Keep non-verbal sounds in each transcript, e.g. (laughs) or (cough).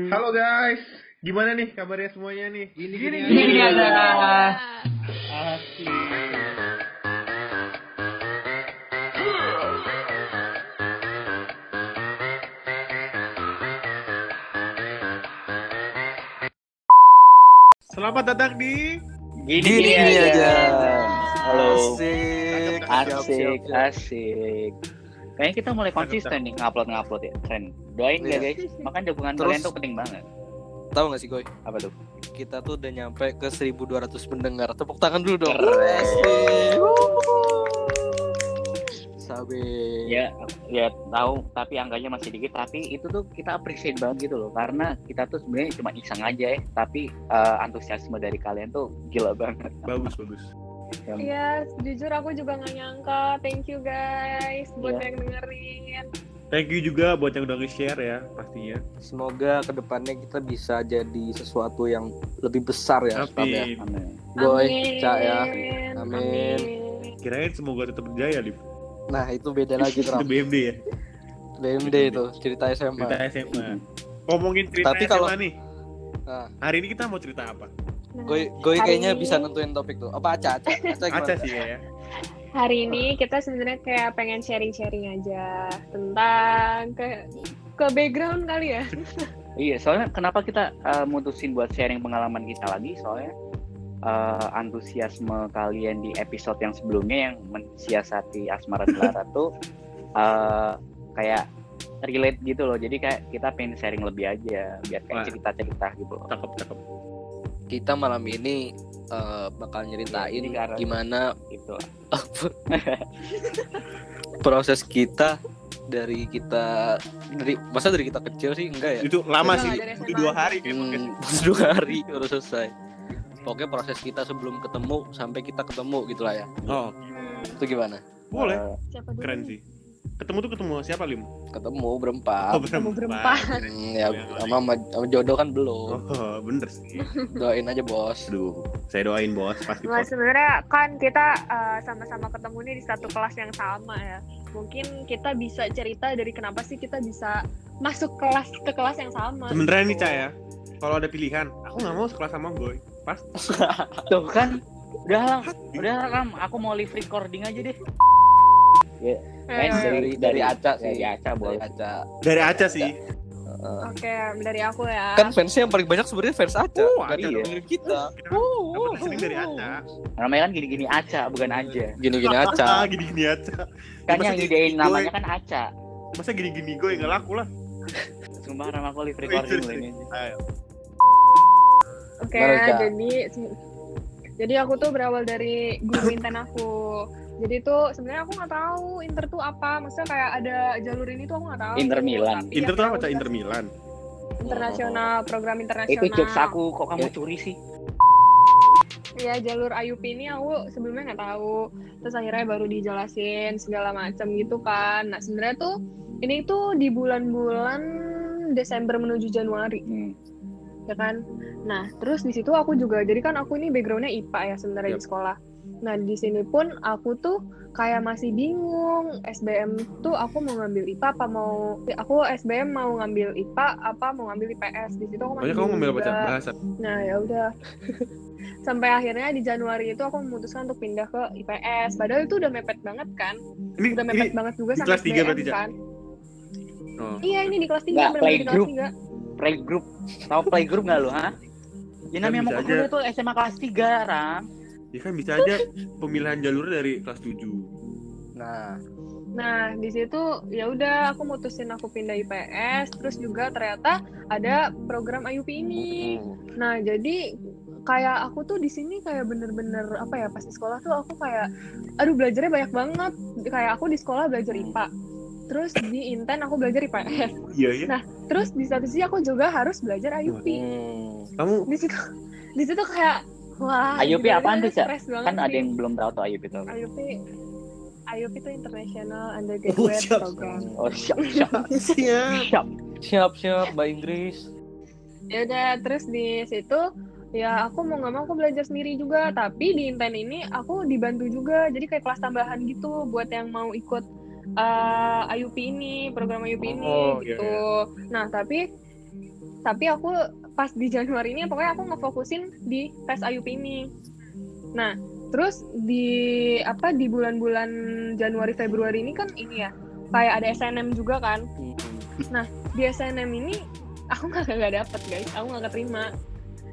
Halo guys, gimana nih kabarnya semuanya nih? Gini gini, Gini aja. Asli. Selamat datang di Gini, Gini, gini, gini aja. aja. Halo. Asik. Asik, siap. asik. Kayaknya kita mulai konsisten nih ngupload-ngupload ya, Keren. Doain ya guys. Makanya dukungan Terus- kalian tuh penting banget. Tahu gak sih Goy? Apa tuh? Kita tuh udah nyampe ke 1200 pendengar. Tepuk tangan dulu dong. Keren. Asik. Sabe. Ya, ya tahu tapi angkanya masih dikit tapi itu tuh kita appreciate banget gitu loh karena kita tuh sebenarnya cuma iseng aja ya tapi eh, antusiasme dari kalian tuh gila banget. bagus bagus. Yang- Iya, jujur aku juga nggak nyangka. Thank you guys buat Iya. yang dengerin. Thank you juga buat yang udah nge-share ya pastinya. Semoga ke depannya kita bisa jadi sesuatu yang lebih besar ya. Stab, ya. Amin. Amin. Amin. Cak ya. Amin. Amin. Kirain semoga tetap berjaya, Liv. Nah itu beda lagi (laughs) Itu. BMD ya, BMD itu cerita SMA. cerita SMA. Ngomongin cerita Tapi SMA kalau- nih. Nah. Hari ini kita mau cerita apa? Nah, Goy Hari kayaknya ini- bisa nentuin topik tuh. Apa Aca? Aca, Aca gimana? Aca sih ya. Hari ini kita sebenarnya kayak pengen sharing-sharing aja tentang ke ke background kali ya. (laughs) Iya, soalnya kenapa kita eh, mutusin buat sharing pengalaman kita lagi? Soalnya eh, antusiasme kalian di episode yang sebelumnya yang mensiasati asmara Clara tuh (laughs) eh, kayak relate gitu loh. Jadi kayak kita pengen sharing lebih aja, biar kayak cerita-cerita gitu loh. Cakep cakep. Kita malam ini eh, bakal nyeritain Ini karena- gimana Gitu. (laughs) proses kita dari kita dari masa dari kita kecil sih enggak ya Itu lama sih, SMA. dua hari hmm, (laughs) dua hari baru selesai pokoknya proses kita sebelum ketemu sampai kita ketemu gitulah ya Oh, itu gimana boleh. Eh, siapa dulu? Keren sih. Ketemu tuh ketemu siapa, Lim? ketemu berempat Ketemu berempat. Hmm, ya sama, sama, sama jodoh kan belum Oh, bener sih. (laughs) doain aja bos Aduh, saya doain bos pasti. Nah, sebenarnya kan kita uh, sama-sama ketemu nih di satu kelas yang sama ya. Mungkin kita bisa cerita dari kenapa sih kita bisa masuk kelas ke kelas yang sama. Sebenarnya nih, gitu. Ca ya. Kalau ada pilihan, aku nggak mau sekelas sama Boy. Pas. (laughs) Tuh kan, udah lah, udah lah. Aku mau live recording aja deh. Eh, Kayaknya dari dari Aca sih Dari Aca, dari boleh. Aca Dari Aca sih. Heeh. Oke, dari aku ya. kan fansnya yang paling banyak sebenarnya fans Aca Oh, ada iya. dengerin kita Dapat sering dari Aca. Namanya kan gini-gini Aca, bukan aja. gini-gini Ah, Aca gini-gini Aca. Kan Masa yang gini- idein gue- namanya kan Aca. Masa gini-gini gue nggak laku lah. Sumpah nama aku live recording loh ini. Ayo. Oke, Mereka. jadi jadi aku tuh berawal dari guru inten aku. Jadi tuh sebenarnya aku nggak tahu inter tuh apa. Maksudnya kayak ada jalur ini tuh aku nggak tahu. Inter Milan. Tapi Inter ya tuh apa, Ca? udah Inter Milan. Internasional, program internasional. Itu jokes aku, kok kamu Ya. curi sih? Ya jalur IUP ini aku sebelumnya nggak tahu. Terus akhirnya baru dijelasin segala macam gitu kan. Nah sebenarnya tuh ini tuh di bulan-bulan Desember menuju Januari Hmm. ya kan. Nah terus di situ aku juga jadi kan aku ini backgroundnya IPA ya sebenarnya di Yap. sekolah. Nah di sini pun aku tuh kayak masih bingung SBM tuh aku mau ngambil IPA apa mau aku SBM mau ngambil IPA apa mau ngambil IPS di situ aku masih kamu bingung ngambil baca juga. bahasa. Nah ya udah. (laughs) Sampai akhirnya di Januari itu aku memutuskan untuk pindah ke IPS. Padahal itu udah mepet banget kan. Ini, Udah ini mepet banget juga sama kelas tiga SBM berarti, kan. oh. Iya ini di kelas 3 Nggak, benar-benar di kelas playgroup. 3. Playgroup. Tahu playgroup nggak lu, ha? Ya namanya mau kuliah tuh SMA kelas 3, Ram. Ya kan bisa aja pemilihan jalur dari kelas 7. nah Nah, di situ ya udah aku mutusin aku pindah IPS, terus juga ternyata ada program IUP ini. Nah, jadi kayak aku tuh di sini kayak bener-bener apa ya pas di sekolah tuh aku kayak aduh belajarnya banyak banget. Kayak aku di sekolah belajar IPA. Terus di Inten aku belajar IPS. Iya ya. Nah, Terus di satu sisi aku juga harus belajar IUP. Hmm. Kamu Di situ di situ kayak wah, IUP apaan ini tuh, Cak? Kan ada yang belum tahu tuh IUP itu. IUP IUP itu International Oh, Undergraduate siap. Program. Oh, siap, siap. (laughs) siap. siap. siap siap bahasa Inggris ya udah terus di situ ya aku mau nggak mau aku belajar sendiri juga tapi di Inten ini aku dibantu juga jadi kayak kelas tambahan gitu buat yang mau ikut uh, IUP ini program IUP ini Oh, iya, gitu nah tapi tapi aku pas di Januari ini pokoknya aku ngefokusin di tes IUP ini nah terus di apa di bulan-bulan Januari Februari ini kan ini ya kayak ada SNM juga kan Hmm. di SNM ini aku nggak nggak dapet guys aku nggak keterima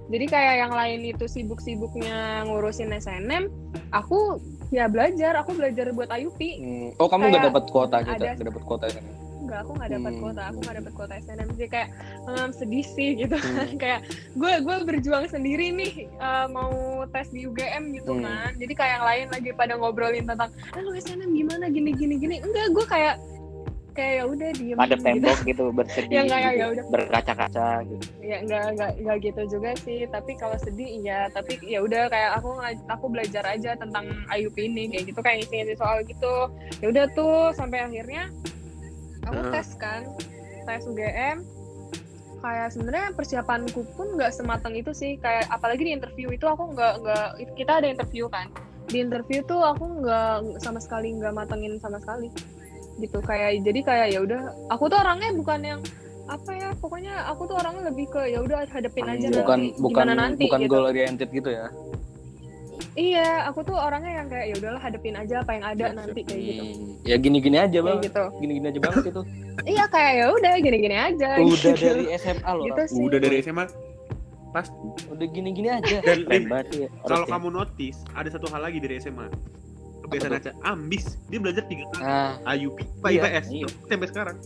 jadi kayak yang lain itu sibuk-sibuknya ngurusin SNM aku ya belajar aku belajar buat IUP Hmm. Oh kamu nggak Kayak dapat kuota gitu? Nggak dapat kuota kan? Enggak, aku nggak dapat kuota aku nggak dapat kuota SNM jadi kayak em, sedih sih gitu kan (laughs) kayak gue gue berjuang sendiri nih eh, mau tes di UGM gitu Hmm. kan jadi kayak yang lain lagi pada ngobrolin tentang eh lu SNM gimana gini gini gini enggak gue kayak kayak ya udah diem Ada gitu. tembok gitu (laughs) bersedih Ya, nggak, ya, gitu, ya udah. berkaca-kaca gitu. ya nggak nggak nggak gitu juga sih tapi kalau sedih iya tapi ya udah kayak aku aku belajar aja tentang IUP ini kayak gitu kayak ngisi-ngisi soal gitu ya udah tuh sampai akhirnya aku Hmm. tes kan? Tes UGM kayak sebenarnya persiapanku pun nggak sematang itu sih. Kayak apalagi di interview itu aku nggak nggak kita ada interview kan. Di interview tuh aku nggak sama sekali nggak matengin sama sekali. Gitu kayak jadi kayak ya udah aku tuh orangnya bukan yang apa ya pokoknya aku tuh orangnya lebih ke ya udah hadapin aja Bukan nanti bukan gimana nanti bukan gitu. goal oriented gitu ya? Iya aku tuh orangnya yang kayak ya udahlah hadapin aja apa yang ada nanti kayak gitu Hmm. Ya gini-gini aja bang. gitu Gini-gini aja banget itu. (laughs) iya kayak ya udah gini-gini aja Udah gitu. dari SMA loh. gitu sih Udah dari SMA. Pas Udah gini-gini aja. dan ya. kalau kamu notice ada satu hal lagi dari SMA. Kebiasaan aja ambis. Dia belajar tiga kali. Nah, IUP, Pak Iya, IPS, iya. sampai sekarang.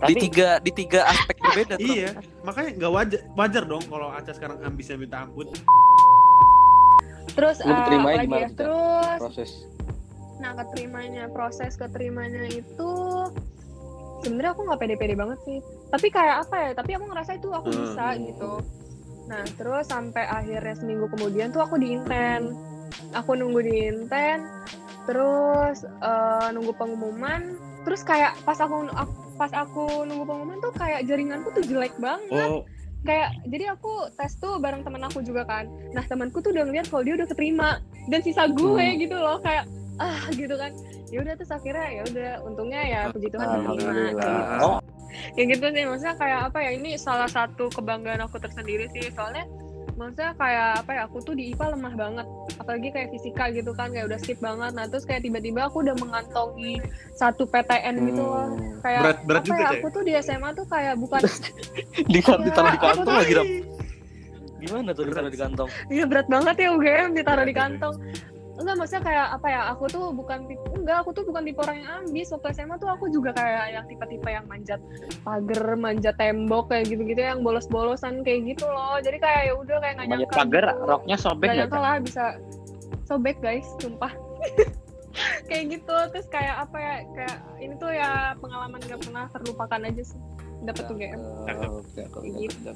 di Tapi tiga di tiga aspek berbeda tuh. Iya, makanya nggak wajar wajar dong kalau Aca sekarang ambisnya minta ampun. Terus Lu eh, keterimanya apa lagi gimana ya terus Proses. nah keterimanya proses keterimanya itu sebenarnya aku nggak pede-pede banget sih. Tapi kayak apa ya tapi aku ngerasa itu aku Hmm. bisa gitu. nah terus sampai akhirnya seminggu kemudian tuh aku di inten aku nunggu di inten terus eh, nunggu pengumuman. Terus kayak pas aku, aku pas aku nunggu pengumuman tuh kayak jaringanku tuh jelek banget. Oh, kayak jadi aku tes tuh bareng temen aku juga kan. Nah temanku tuh udah ngeliat kalau dia udah keterima. Dan sisa gue Hmm. gitu loh kayak ah gitu kan. Ya udah terus akhirnya ya udah untungnya ya puji Tuhan keterima gitu. Oh, ya gitu sih maksudnya kayak apa ya ini salah satu kebanggaan aku tersendiri sih. Soalnya maksudnya kayak apa ya aku tuh di IPA lemah banget apalagi kayak fisika gitu kan kayak udah skip banget nah terus kayak tiba-tiba aku udah mengantongi satu PTN gitu loh Hmm. kayak berat berat apa juga ya aku tuh di SMA tuh kayak bukan (laughs) Di ditaruh di kantong lagi. Gimana tuh ditaruh di kantong? Iya berat banget ya UGM ditaruh di Berat, kantong. Enggak maksudnya kayak apa ya? Aku tuh bukan tipe enggak, aku tuh bukan tipe orang yang ambis. Waktu SMA tuh aku juga kayak yang tipe-tipe yang manjat pagar, manjat tembok kayak gitu-gitu yang bolos-bolosan kayak gitu loh. Jadi kayak ya udah kayak nggak nyangka pagar, gitu. roknya sobek Nggak nyangka lah bisa sobek guys, sumpah. (laughs) kayak gitu terus kayak apa ya kayak ini tuh ya pengalaman gak pernah terlupakan aja sih dapat Cakep. kayak gitu.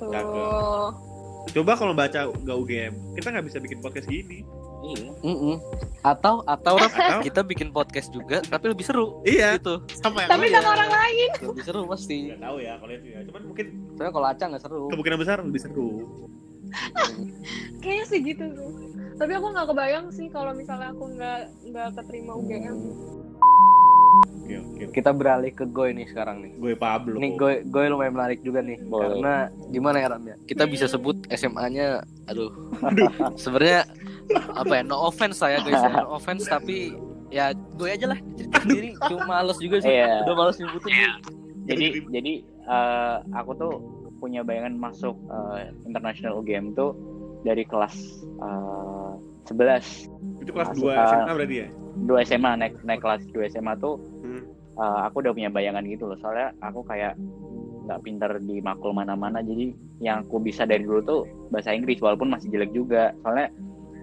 Coba kalau baca nggak UGM, kita nggak bisa bikin podcast gini. Iya. Mm-mm. Atau atau Atau- kita bikin podcast juga tapi lebih seru Iya, gitu. sama yang tapi sama orang lain Lebih seru pasti. Nggak tahu ya kalau itu ya. Cuman mungkin Soalnya kalau Aca nggak seru. kemungkinan besar lebih seru. kayaknya sih gitu tuh tapi aku nggak kebayang sih kalau misalnya aku nggak nggak keterima UGM Oke, oke. Kita beralih ke Goy nih sekarang nih. Gue Pablo. Nih Goy Goy lumayan menarik juga nih Boleh. karena gimana ya Ram ya? Kita bisa sebut SMA-nya aduh. Sebenarnya apa ya? No offense saya guys, ya. no offense tapi ya gue aja lah cerita sendiri cuma males juga sih Iya. udah males nyebutin Jadi jadi eh, aku tuh punya bayangan masuk eh, international UGM tuh dari kelas eh, 11 Itu kelas Masuk 2 ke- SMA berarti ya? 2 SMA naik naik kelas 2 SMA tuh Hmm. eh, aku udah punya bayangan gitu loh. Soalnya aku kayak nggak pinter di makul mana-mana. Jadi yang aku bisa dari dulu tuh bahasa Inggris walaupun masih jelek juga. Soalnya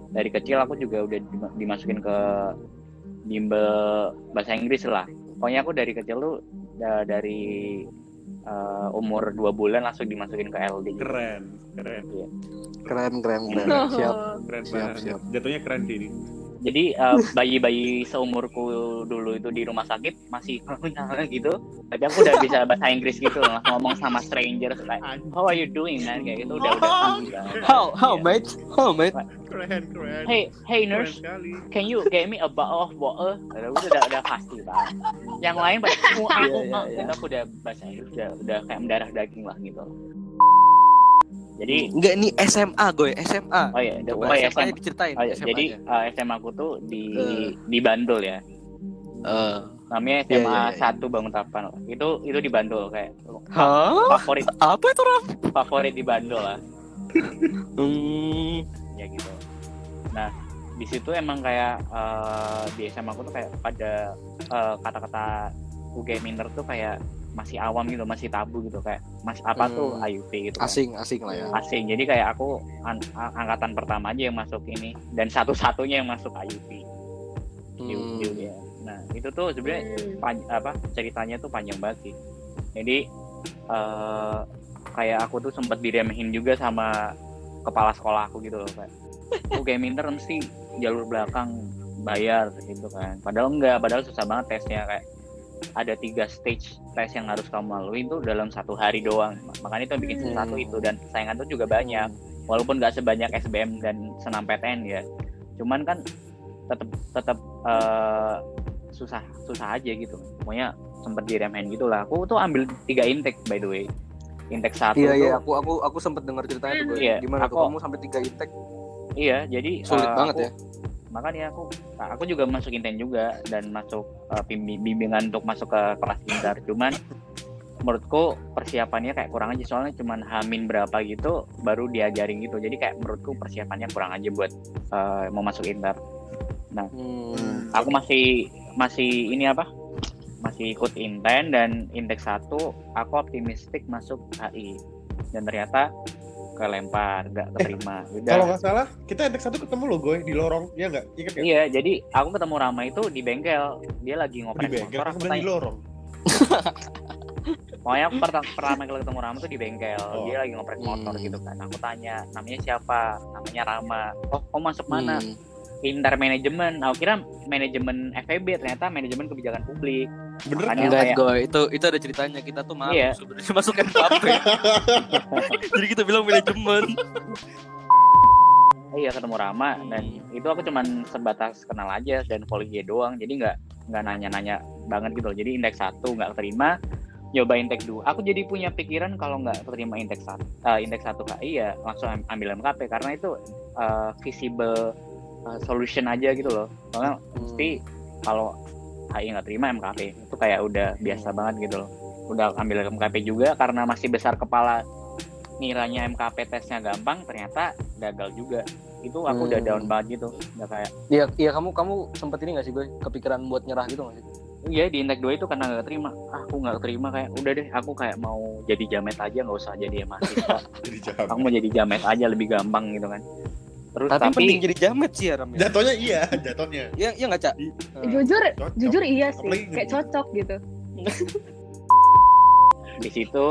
dari kecil aku juga udah dima- dimasukin ke bimbel bahasa Inggris lah. Pokoknya aku dari kecil tuh da- dari eh, umur dua bulan langsung dimasukin ke LD Keren, keren. keren keren keren Oh. (laughs) siap Keren Siap, banget. siap. Jatuhnya keren sih ini. Jadi eh, (laughs) bayi-bayi seumurku dulu itu di rumah sakit masih (laughs) gitu. Tapi aku udah bisa bahasa Inggris gitu loh langsung ngomong sama strangers like how are you doing man? Kayak gitu udah udah udah- (laughs) how how Iya. mate? How mate? Keren, keren. hey hey nurse can you get me a bottle of water udah udah udah pasti banget yang lain pada uh, uh, Iya, uh, iya, gitu aku udah bahasa Inggris udah udah kayak mendarah daging lah gitu Jadi Enggak ini SMA gue, SMA. oh ya, Coba oh ya SMA-nya SMA. diceritain. Oh, ya, SMA jadi -nya. eh, SMA aku tuh di Eh. di Bandul ya. Eh. Namanya Iya, SMA iya, iya. satu Banguntapan. Itu itu di Bandul kayak Hah? favorit Apa itu Ram? favorit di Bandul lah. (laughs) Hmm. ya gitu. Nah di situ emang kayak eh, di SMA aku tuh kayak pada eh, kata-kata UGM Inter tuh kayak masih awam gitu, masih tabu gitu kayak mas apa tuh Hmm. IUP gitu. kan. Asing, asing lah ya. Asing. Jadi kayak aku an- angkatan pertama aja yang masuk ini dan satu-satunya yang masuk IUP Hmm. UGM. Nah itu tuh sebenarnya Hmm. apa ceritanya tuh panjang banget sih. Jadi eh kayak aku tuh sempat diremehin juga sama kepala sekolah aku gitu loh kayak UGM Inter mesti jalur belakang bayar gitu kan. Padahal enggak, padahal susah banget tesnya kayak ada tiga stage tes yang harus kamu lalui itu dalam satu hari doang. Makanya itu yang bikin Hmm. tuh itu dan saingan tuh juga banyak. Walaupun nggak sebanyak SBM dan senam PTN ya. Cuman kan tetap tetap eh, susah susah aja gitu. Pokoknya sempet diremehin gitu lah. Aku tuh ambil tiga intake by the way. Intake satu Iya tuh iya, aku aku aku sempat dengar ceritanya tuh gue. Iya, Gimana tuh aku- kamu sampai tiga intake? iya jadi Sulit eh, banget aku- ya. makanya aku nah, aku juga masuk inten juga dan masuk bimbi- bimbingan untuk masuk ke kelas intar cuman menurutku persiapannya kayak kurang aja soalnya cuman hamin berapa gitu baru diajarin gitu. Jadi kayak menurutku persiapannya kurang aja buat eh, mau masuk intar Hmm. aku masih masih ini apa? Masih ikut inten dan indeks satu aku optimistik masuk HI dan ternyata kelempar nggak keterima (laughs) Kalau udah nggak salah, kita indeks satu ketemu lo, gue di lorong, ya nggak? Ingat nggak? Iya, jadi aku ketemu Rama itu di bengkel. Dia lagi Di ngoprek bengkel, motor. aku bilang di tanya, lorong. (laughs) pokoknya pertama, pertama kali ketemu Rama tuh di bengkel. Oh. Dia lagi ngoprek motor Hmm. gitu kan. Aku tanya, namanya siapa? Namanya Rama. Oh, kamu masuk mana? Hmm. Inter manajemen. Aku kira manajemen FEB, ternyata manajemen kebijakan publik. Bener Makanya kan? Enggak, kayak- gue itu itu ada ceritanya kita tuh malu Iya. sebenarnya (laughs) masuk MKP. (laughs) Jadi kita bilang manajemen. Eh, Iya ketemu Rama dan itu aku cuman sebatas kenal aja dan volley doang. Jadi nggak nggak nanya-nanya banget gitu. loh. Jadi indeks satu nggak terima, nyoba indeks dua. Aku jadi punya pikiran kalau nggak terima indeks satu, eh, indeks satu KI ya langsung am- ambil MKP karena itu eh, visible eh, solution aja gitu loh. Soalnya mesti kalau HI nggak terima MKP itu kayak udah biasa banget gitu loh. Udah ambil MKP juga karena masih besar kepala ngiranya MKP tesnya gampang ternyata gagal juga itu aku udah Hmm. down banget gitu udah kayak Iya, iya kamu kamu sempet ini gak sih gue kepikiran buat nyerah gitu gak sih? iya di indeks 2 itu karena nggak terima ah, aku nggak terima kayak udah deh aku kayak mau jadi jamet aja nggak usah jadi mahasiswa (laughs) Jadi aku mau jadi jamet aja lebih gampang gitu kan terus Tapi, tapi, mending jadi jamet sih ya Ram ya. Jatuhnya iya, jatuhnya. Iya, iya enggak, Cak? Eh, jujur Cocok. jujur iya sih Apalagi kayak gitu. cocok gitu di situ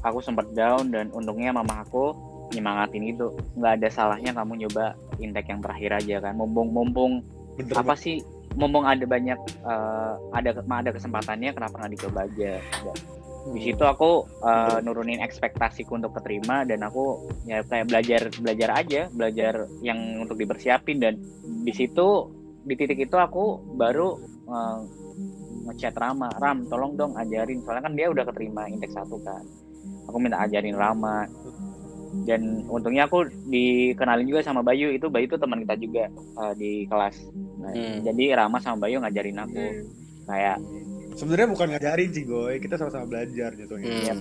aku sempet down dan untungnya mama aku nyemangatin itu nggak ada salahnya kamu nyoba intake yang terakhir aja kan mumpung mumpung Bener apa sih mumpung ada banyak eh, ada ada kesempatannya kenapa nggak dicoba aja Udah. Di situ aku uh, nurunin ekspektasiku untuk keterima dan aku ya kayak belajar belajar aja belajar yang untuk dipersiapin dan di situ di titik itu aku baru uh, ngechat Rama Ram tolong dong ajarin. Soalnya kan dia udah keterima indeks satu kan. Aku minta ajarin Rama. Dan untungnya aku dikenalin juga sama Bayu. Itu Bayu itu teman kita juga uh, di kelas. Nah, Hmm. jadi Rama sama Bayu ngajarin aku. Hmm. kayak Sebenarnya bukan ngajarin sih, Goy. Kita sama-sama belajar jatuhnya. Hmm. ya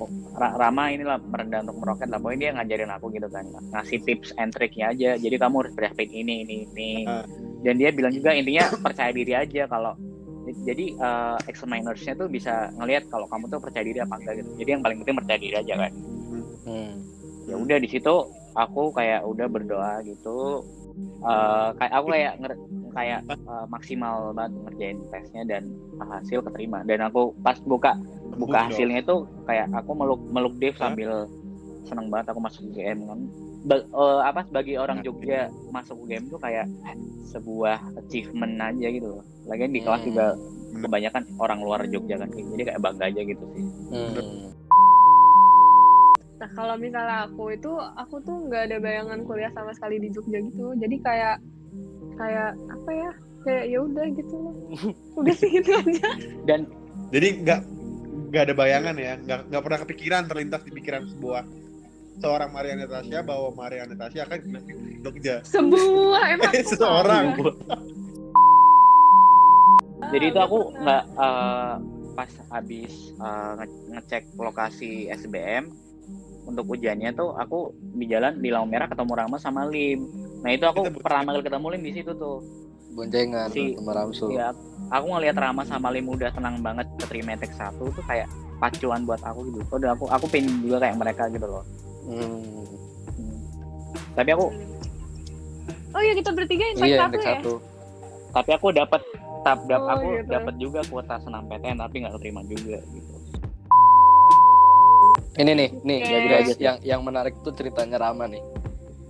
Rama inilah merendah untuk meroket lah pokoknya dia ngajarin aku gitu kan ngasih tips and triknya aja jadi kamu harus persiapin ini ini ini Ah. dan dia bilang juga intinya percaya diri aja kalau jadi uh, examinersnya tuh bisa ngelihat kalau kamu tuh percaya diri apa enggak gitu jadi yang paling penting percaya diri aja kan Hmm. ya udah di situ aku kayak udah berdoa gitu Eh, kayak aku kayak nger- kayak eh, maksimal banget ngerjain tesnya dan hasil keterima. Dan aku pas buka buka hasilnya itu kayak aku meluk meluk Dev sambil seneng banget aku masuk UGM kan. Ba- eh, apa sebagai orang Jogja masuk UGM tuh kayak sebuah achievement aja gitu loh. Lagian di kelas Hmm. juga kebanyakan orang luar Jogja kan jadi kayak bangga aja gitu sih. Hmm. Nah kalau misalnya aku itu aku tuh nggak ada bayangan kuliah sama sekali di Jogja gitu. Jadi kayak kayak apa ya? Kayak ya udah gitu loh. (laughs) Udah sih gitu aja. dan Jadi nggak nggak ada bayangan ya, nggak nggak pernah kepikiran terlintas di pikiran sebuah seorang Maria Natasha bahwa Maria Natasha akan kena Jogja. Sebuah emang. (laughs) Seseorang. Jadi itu aku nggak eh, pas habis eh, nge- ngecek lokasi SBM untuk ujiannya tuh aku di jalan di lampu merah ketemu Rama sama Lim. Nah itu aku Kita pertama kali ketemu Lim di situ tuh. boncengan Si- sama Ramsul Ya, aku ngelihat Rama sama Lim udah tenang banget ke Trimetek satu tuh kayak pacuan buat aku gitu. Udah aku aku pengen juga kayak mereka gitu loh. Hmm. Hmm. Tapi aku Oh iya kita bertiga yang iya satu ya. satu tapi aku dapat tap dap Oh, aku gitu. dapat juga kuota senam PTN tapi nggak keterima juga gitu. ini nih nih ya guys yang yang menarik tuh ceritanya Rama nih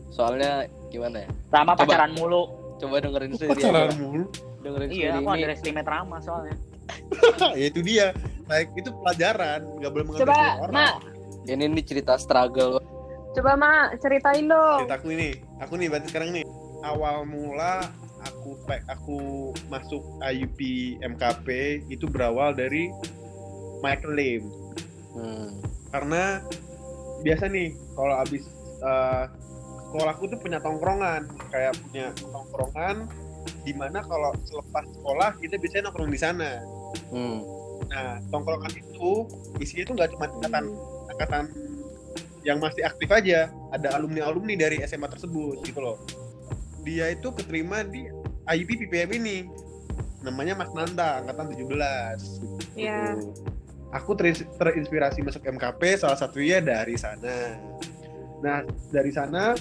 soalnya gimana ya Rama Coba. pacaran mulu. coba dengerin sendiri Pacaran aja. mulu. dengerin Iya, aku ini underestimate Rama soalnya. (laughs) ya itu dia. Like itu pelajaran, nggak boleh mengambil Coba, dari orang. Mak. ini nih cerita struggle Coba Mak, ceritain dong. Cerita aku ini, aku nih berarti sekarang nih. Awal mula aku aku masuk IUP MKP itu berawal dari Michael Lim. hmm. karena biasa nih kalau abis eh, sekolahku tuh punya tongkrongan kayak punya tongkrongan di mana kalau selepas sekolah kita biasanya nongkrong di sana Hmm. nah tongkrongan itu isinya tuh nggak cuma angkatan angkatan yang masih aktif aja ada alumni alumni dari SMA tersebut gitu loh dia itu keterima di IUP PPM ini namanya Mas Nanda angkatan 17 Iya. aku ter- terinspirasi masuk MKP salah satunya dari sana. Nah dari sana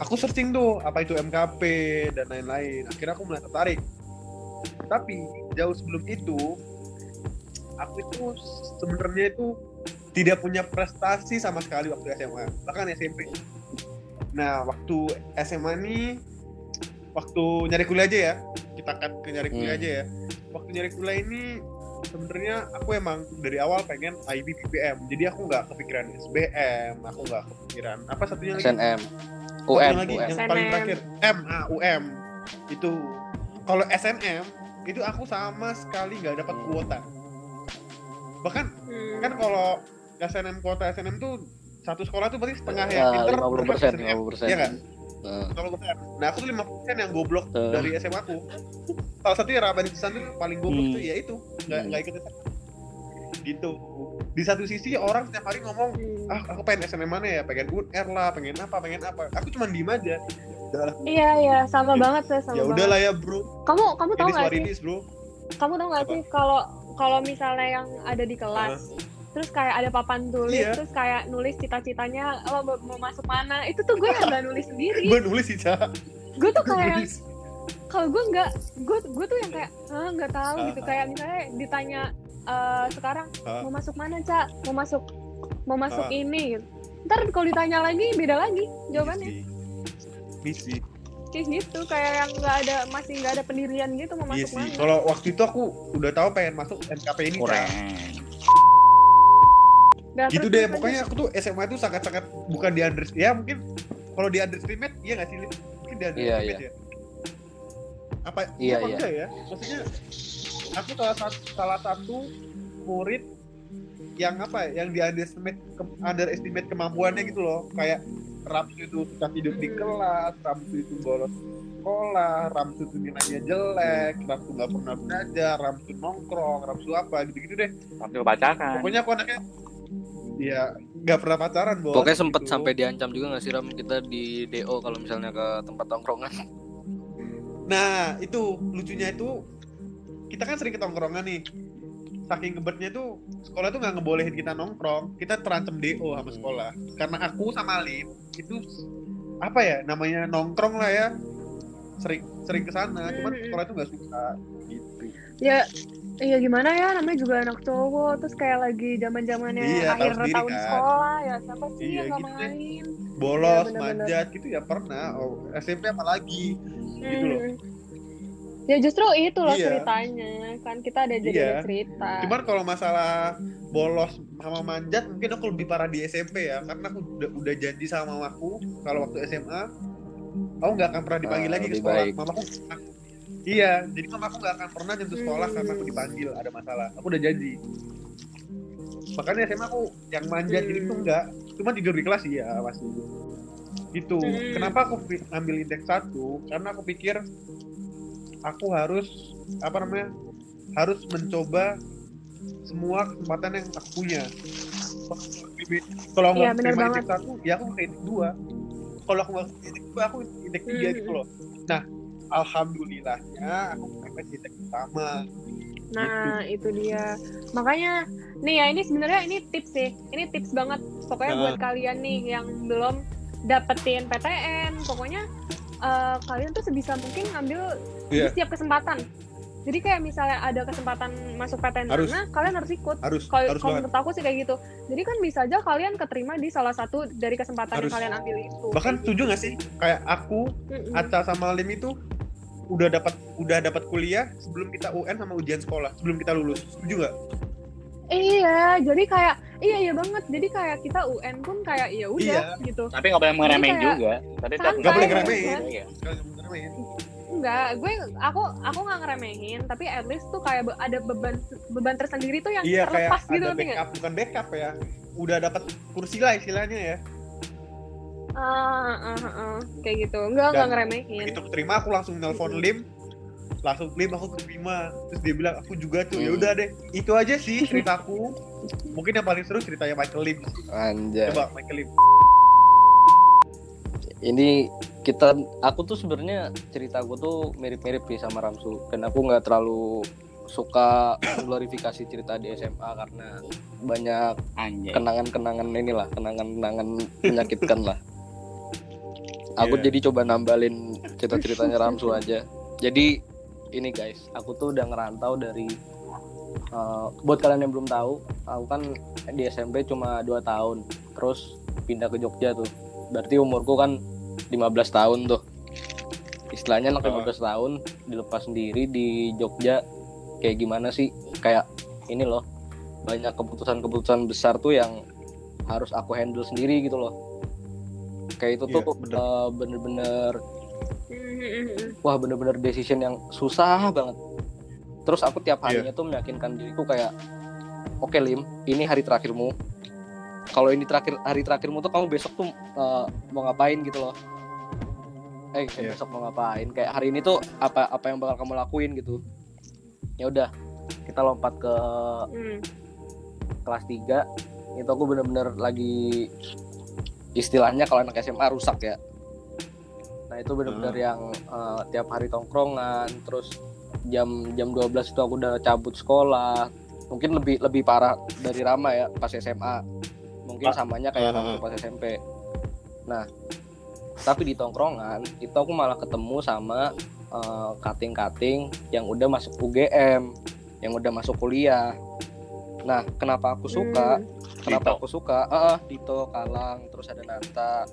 aku searching tuh apa itu MKP dan lain-lain. Akhirnya aku mulai tertarik. Tapi jauh sebelum itu aku itu sebenarnya itu tidak punya prestasi sama sekali waktu SMA bahkan SMP. Nah waktu SMA ini waktu nyari kuliah aja ya kita cut ke nyari kuliah Hmm. aja ya. Waktu nyari kuliah ini sebenarnya aku emang dari awal pengen IB PPM jadi aku nggak kepikiran SBM aku nggak kepikiran apa satunya lagi SNM UM lagi UM yang paling SNM. terakhir M A U M itu kalau SNM itu aku sama sekali nggak dapat kuota bahkan Hmm. kan kalau SNM kuota SNM tuh satu sekolah tuh berarti setengah Ya, yang pinter 50 berhak persen, SNM. 50 persen. Iya? Nah, Kalau benar. Nah aku tuh 50 persen yang goblok Tuh. dari SMA aku. Salah satu yang Ramadhan Susan tuh paling goblok Hmm. tuh ya itu nggak Hmm. nggak ikut SMA. Gitu. Di satu sisi orang setiap hari ngomong Hmm. ah aku pengen SNM mana ya? Pengen UNR lah pengen apa pengen apa. Aku cuma diem aja. Udah, Iya iya. Sama banget ya sama ya udahlah ya bro. Kamu kamu tahu nggak sih? bro. Kamu tahu nggak sih kalau kalau misalnya yang ada di kelas terus kayak ada papan tulis Iya. terus kayak nulis cita-citanya lo mau, mau masuk mana? Itu tuh gue yang nggak nulis sendiri. Gue nulis sih cak gue tuh kayak kalau gue nggak gue gue tuh yang kayak ah nggak tahu gitu. kayak misalnya ditanya eh, sekarang Ah. mau masuk mana cak mau masuk mau masuk Ah. ini gitu. ntar kalau ditanya lagi beda lagi jawabannya misi kayak gitu kayak yang nggak ada masih nggak ada pendirian gitu mau iya masuk mana kalau waktu itu aku udah tahu pengen masuk MKP ini. Kurang. Nah, gitu deh pokoknya aku tuh SMA itu sangat-sangat bukan di under ya mungkin kalau di underestimate iya nggak sih mungkin di underestimate iya. ya apa Iya, apa iya. enggak ya maksudnya aku salah satu salah satu murid yang apa ya yang di underestimate ke- underestimate kemampuannya gitu loh kayak Ramsu itu suka tidur di kelas Ramsu itu bolos sekolah Ramsu itu nilainya jelek Ramsu nggak pernah belajar Ramsu nongkrong Ramsu apa gitu-gitu deh Waktu bacakan. pokoknya aku anaknya ya nggak pernah pacaran bos pokoknya sempet gitu. sampai diancam juga nggak sih Ram kita di DO kalau misalnya ke tempat tongkrongan nah itu lucunya itu kita kan sering ketongkrongan nih. Saking gebetnya tuh sekolah tuh nggak ngebolehin kita nongkrong. Kita terancam DO sama sekolah. Karena aku sama Lim itu apa ya namanya nongkrong lah ya. Sering sering ke sana cuman Hmm. sekolah itu nggak suka gitu. Ya Iya gimana ya namanya juga anak cowok terus kayak lagi zaman zamannya Iya, akhir sendiri tahun kan. sekolah ya siapa sih Iya, yang gitu. main? Bolos bener-bener. manjat gitu ya pernah. Oh, SMP apalagi gitu loh. Hmm. Ya justru itu loh Iya. ceritanya kan kita ada jadi Iya. ada cerita Cuman kalau masalah bolos sama manjat mungkin aku lebih parah di SMP ya karena aku udah, udah janji sama mamaku kalau waktu SMA aku nggak akan pernah dipanggil Ah, lagi ke sekolah. baik. Mamaku Iya, jadi mamaku nggak akan pernah nyentuh sekolah Hmm. karena aku dipanggil ada masalah. Aku udah janji. Makanya SMA aku yang manjat Hmm. ini tuh enggak. cuma tidur di kelas iya pasti itu Hmm. kenapa aku ambil indeks satu karena aku pikir aku harus apa namanya harus mencoba semua kesempatan yang aku punya kalau Iya, nggak benar terima banget. satu ya aku ke indeks dua kalau aku nggak ke indeks dua aku indeks tiga Hmm. gitu loh nah alhamdulillahnya aku dapat indeks utama Nah, itu dia. Makanya nih ya ini sebenarnya ini tips sih. Ini tips banget pokoknya Nah. buat kalian nih yang belum dapetin PTN. Pokoknya eh, kalian tuh sebisa mungkin ngambil di Iya. setiap kesempatan. Jadi kayak misalnya ada kesempatan masuk PTN Harus. mana, kalian harus ikut. harus Kalau harus kalau menurut aku sih kayak gitu. Jadi kan bisa aja kalian keterima di salah satu dari kesempatan Harus. yang kalian ambil itu. bahkan setuju nggak sih kayak aku gitu. Mm-mm. Aca sama Lim itu udah dapat udah dapat kuliah sebelum kita UN sama ujian sekolah sebelum kita lulus setuju nggak Iya, jadi kayak iya iya banget. Jadi kayak kita UN pun kayak ya udah Iya. gitu. Tapi nggak boleh ngeremehin kayak juga. Tapi Nggak boleh ngeremehin. kan. Iya. Enggak, gue aku aku nggak ngeremehin, tapi at least tuh kayak be- ada beban beban tersendiri tuh yang iya kayak terlepas gitu ada backup bukan backup ya udah dapat kursi lah istilahnya ya Ah, ah, ah, ah. kayak gitu. Enggak, enggak ngeremehin. begitu keterima aku langsung nelpon Lim langsung Lim aku keterima terus dia bilang aku juga tuh. Ya Hmm. udah deh itu aja sih (laughs) ceritaku. Mungkin yang paling seru ceritanya Michael Lim. Anjay. coba Michael Lim. Ini kita aku tuh sebenarnya ceritaku tuh mirip-mirip sih sama Ramsu. Dan aku nggak terlalu suka (coughs) glorifikasi cerita di SMA karena banyak kenangan-kenangan inilah kenangan-kenangan (laughs) menyakitkan lah. Aku Iya. jadi coba nambalin cerita-ceritanya Ramsu aja. Jadi ini guys aku tuh udah ngerantau dari uh, buat kalian yang belum tahu aku kan di SMP cuma 2 tahun terus pindah ke Jogja tuh berarti umurku kan 15 tahun tuh istilahnya anak Oh. 15 tahun dilepas sendiri di Jogja kayak gimana sih kayak ini loh banyak keputusan-keputusan besar tuh yang harus aku handle sendiri gitu loh kayak itu Iya, tuh bener. uh, bener-bener Mhm. Wah bener-bener decision yang susah banget. Terus aku tiap harinya tuh meyakinkan diriku kayak oke Lim ini hari terakhirmu. Kalau ini terakhir hari terakhirmu tuh kamu besok tuh uh, mau ngapain gitu loh. Eh kayak Iya. besok mau ngapain? Kayak hari ini tuh apa apa yang bakal kamu lakuin gitu. Ya udah kita lompat ke Hmm. kelas 3 itu aku bener-bener lagi istilahnya kalau anak SMA rusak ya nah itu bener-bener yang uh, tiap hari tongkrongan terus jam jam 12 itu aku udah cabut sekolah. Mungkin lebih lebih parah dari Rama ya pas SMA mungkin Ah, samanya kayak Rama pas SMP nah tapi di tongkrongan itu aku malah ketemu sama uh, kating-kating yang udah masuk UGM yang udah masuk kuliah. Nah kenapa aku suka? Hmm. kenapa Dito. aku suka? Ah ah, Dito Kalang terus ada Nanta.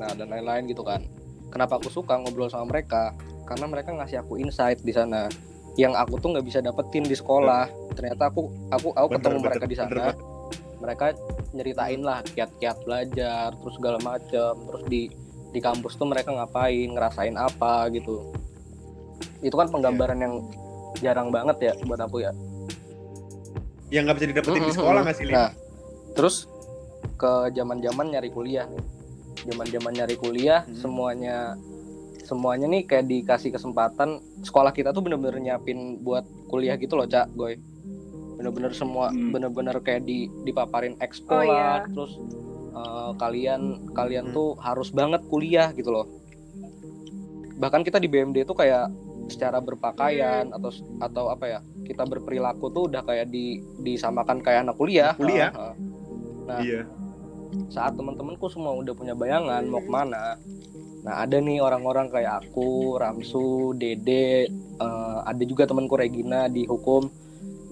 Nah dan lain-lain gitu kan kenapa aku suka ngobrol sama mereka? Karena mereka ngasih aku insight di sana. Yang aku tuh nggak bisa dapetin di sekolah. Ternyata aku aku aku Bener, ketemu bener, mereka di bener sana. mereka nyeritain lah kiat-kiat belajar terus segala macem. Terus di di kampus tuh mereka ngapain ngerasain apa gitu. Itu kan penggambaran yang jarang banget ya buat aku ya. Yang nggak bisa didapetin di Mhm, sekolah mhm. nggak sih Lim? Nah, terus ke zaman-zaman nyari kuliah nih. Zaman-zaman nyari kuliah Hmm. semuanya semuanya nih kayak dikasih kesempatan sekolah kita tuh bener-bener nyiapin buat kuliah gitu loh, Cak, Goy. Bener-bener semua Hmm. bener-bener kayak di dipaparin expo Oh, lah, iya. terus eh, kalian kalian Hmm. tuh harus banget kuliah gitu loh. Bahkan kita di BMD tuh kayak secara berpakaian Hmm. atau atau apa ya kita berperilaku tuh udah kayak di disamakan kayak anak kuliah. Kuliah. Heeh. Nah, iya saat teman-temanku semua udah punya bayangan mau ke mana. Nah ada nih orang-orang kayak aku Ramsu Dede eh, ada juga temanku Regina di hukum.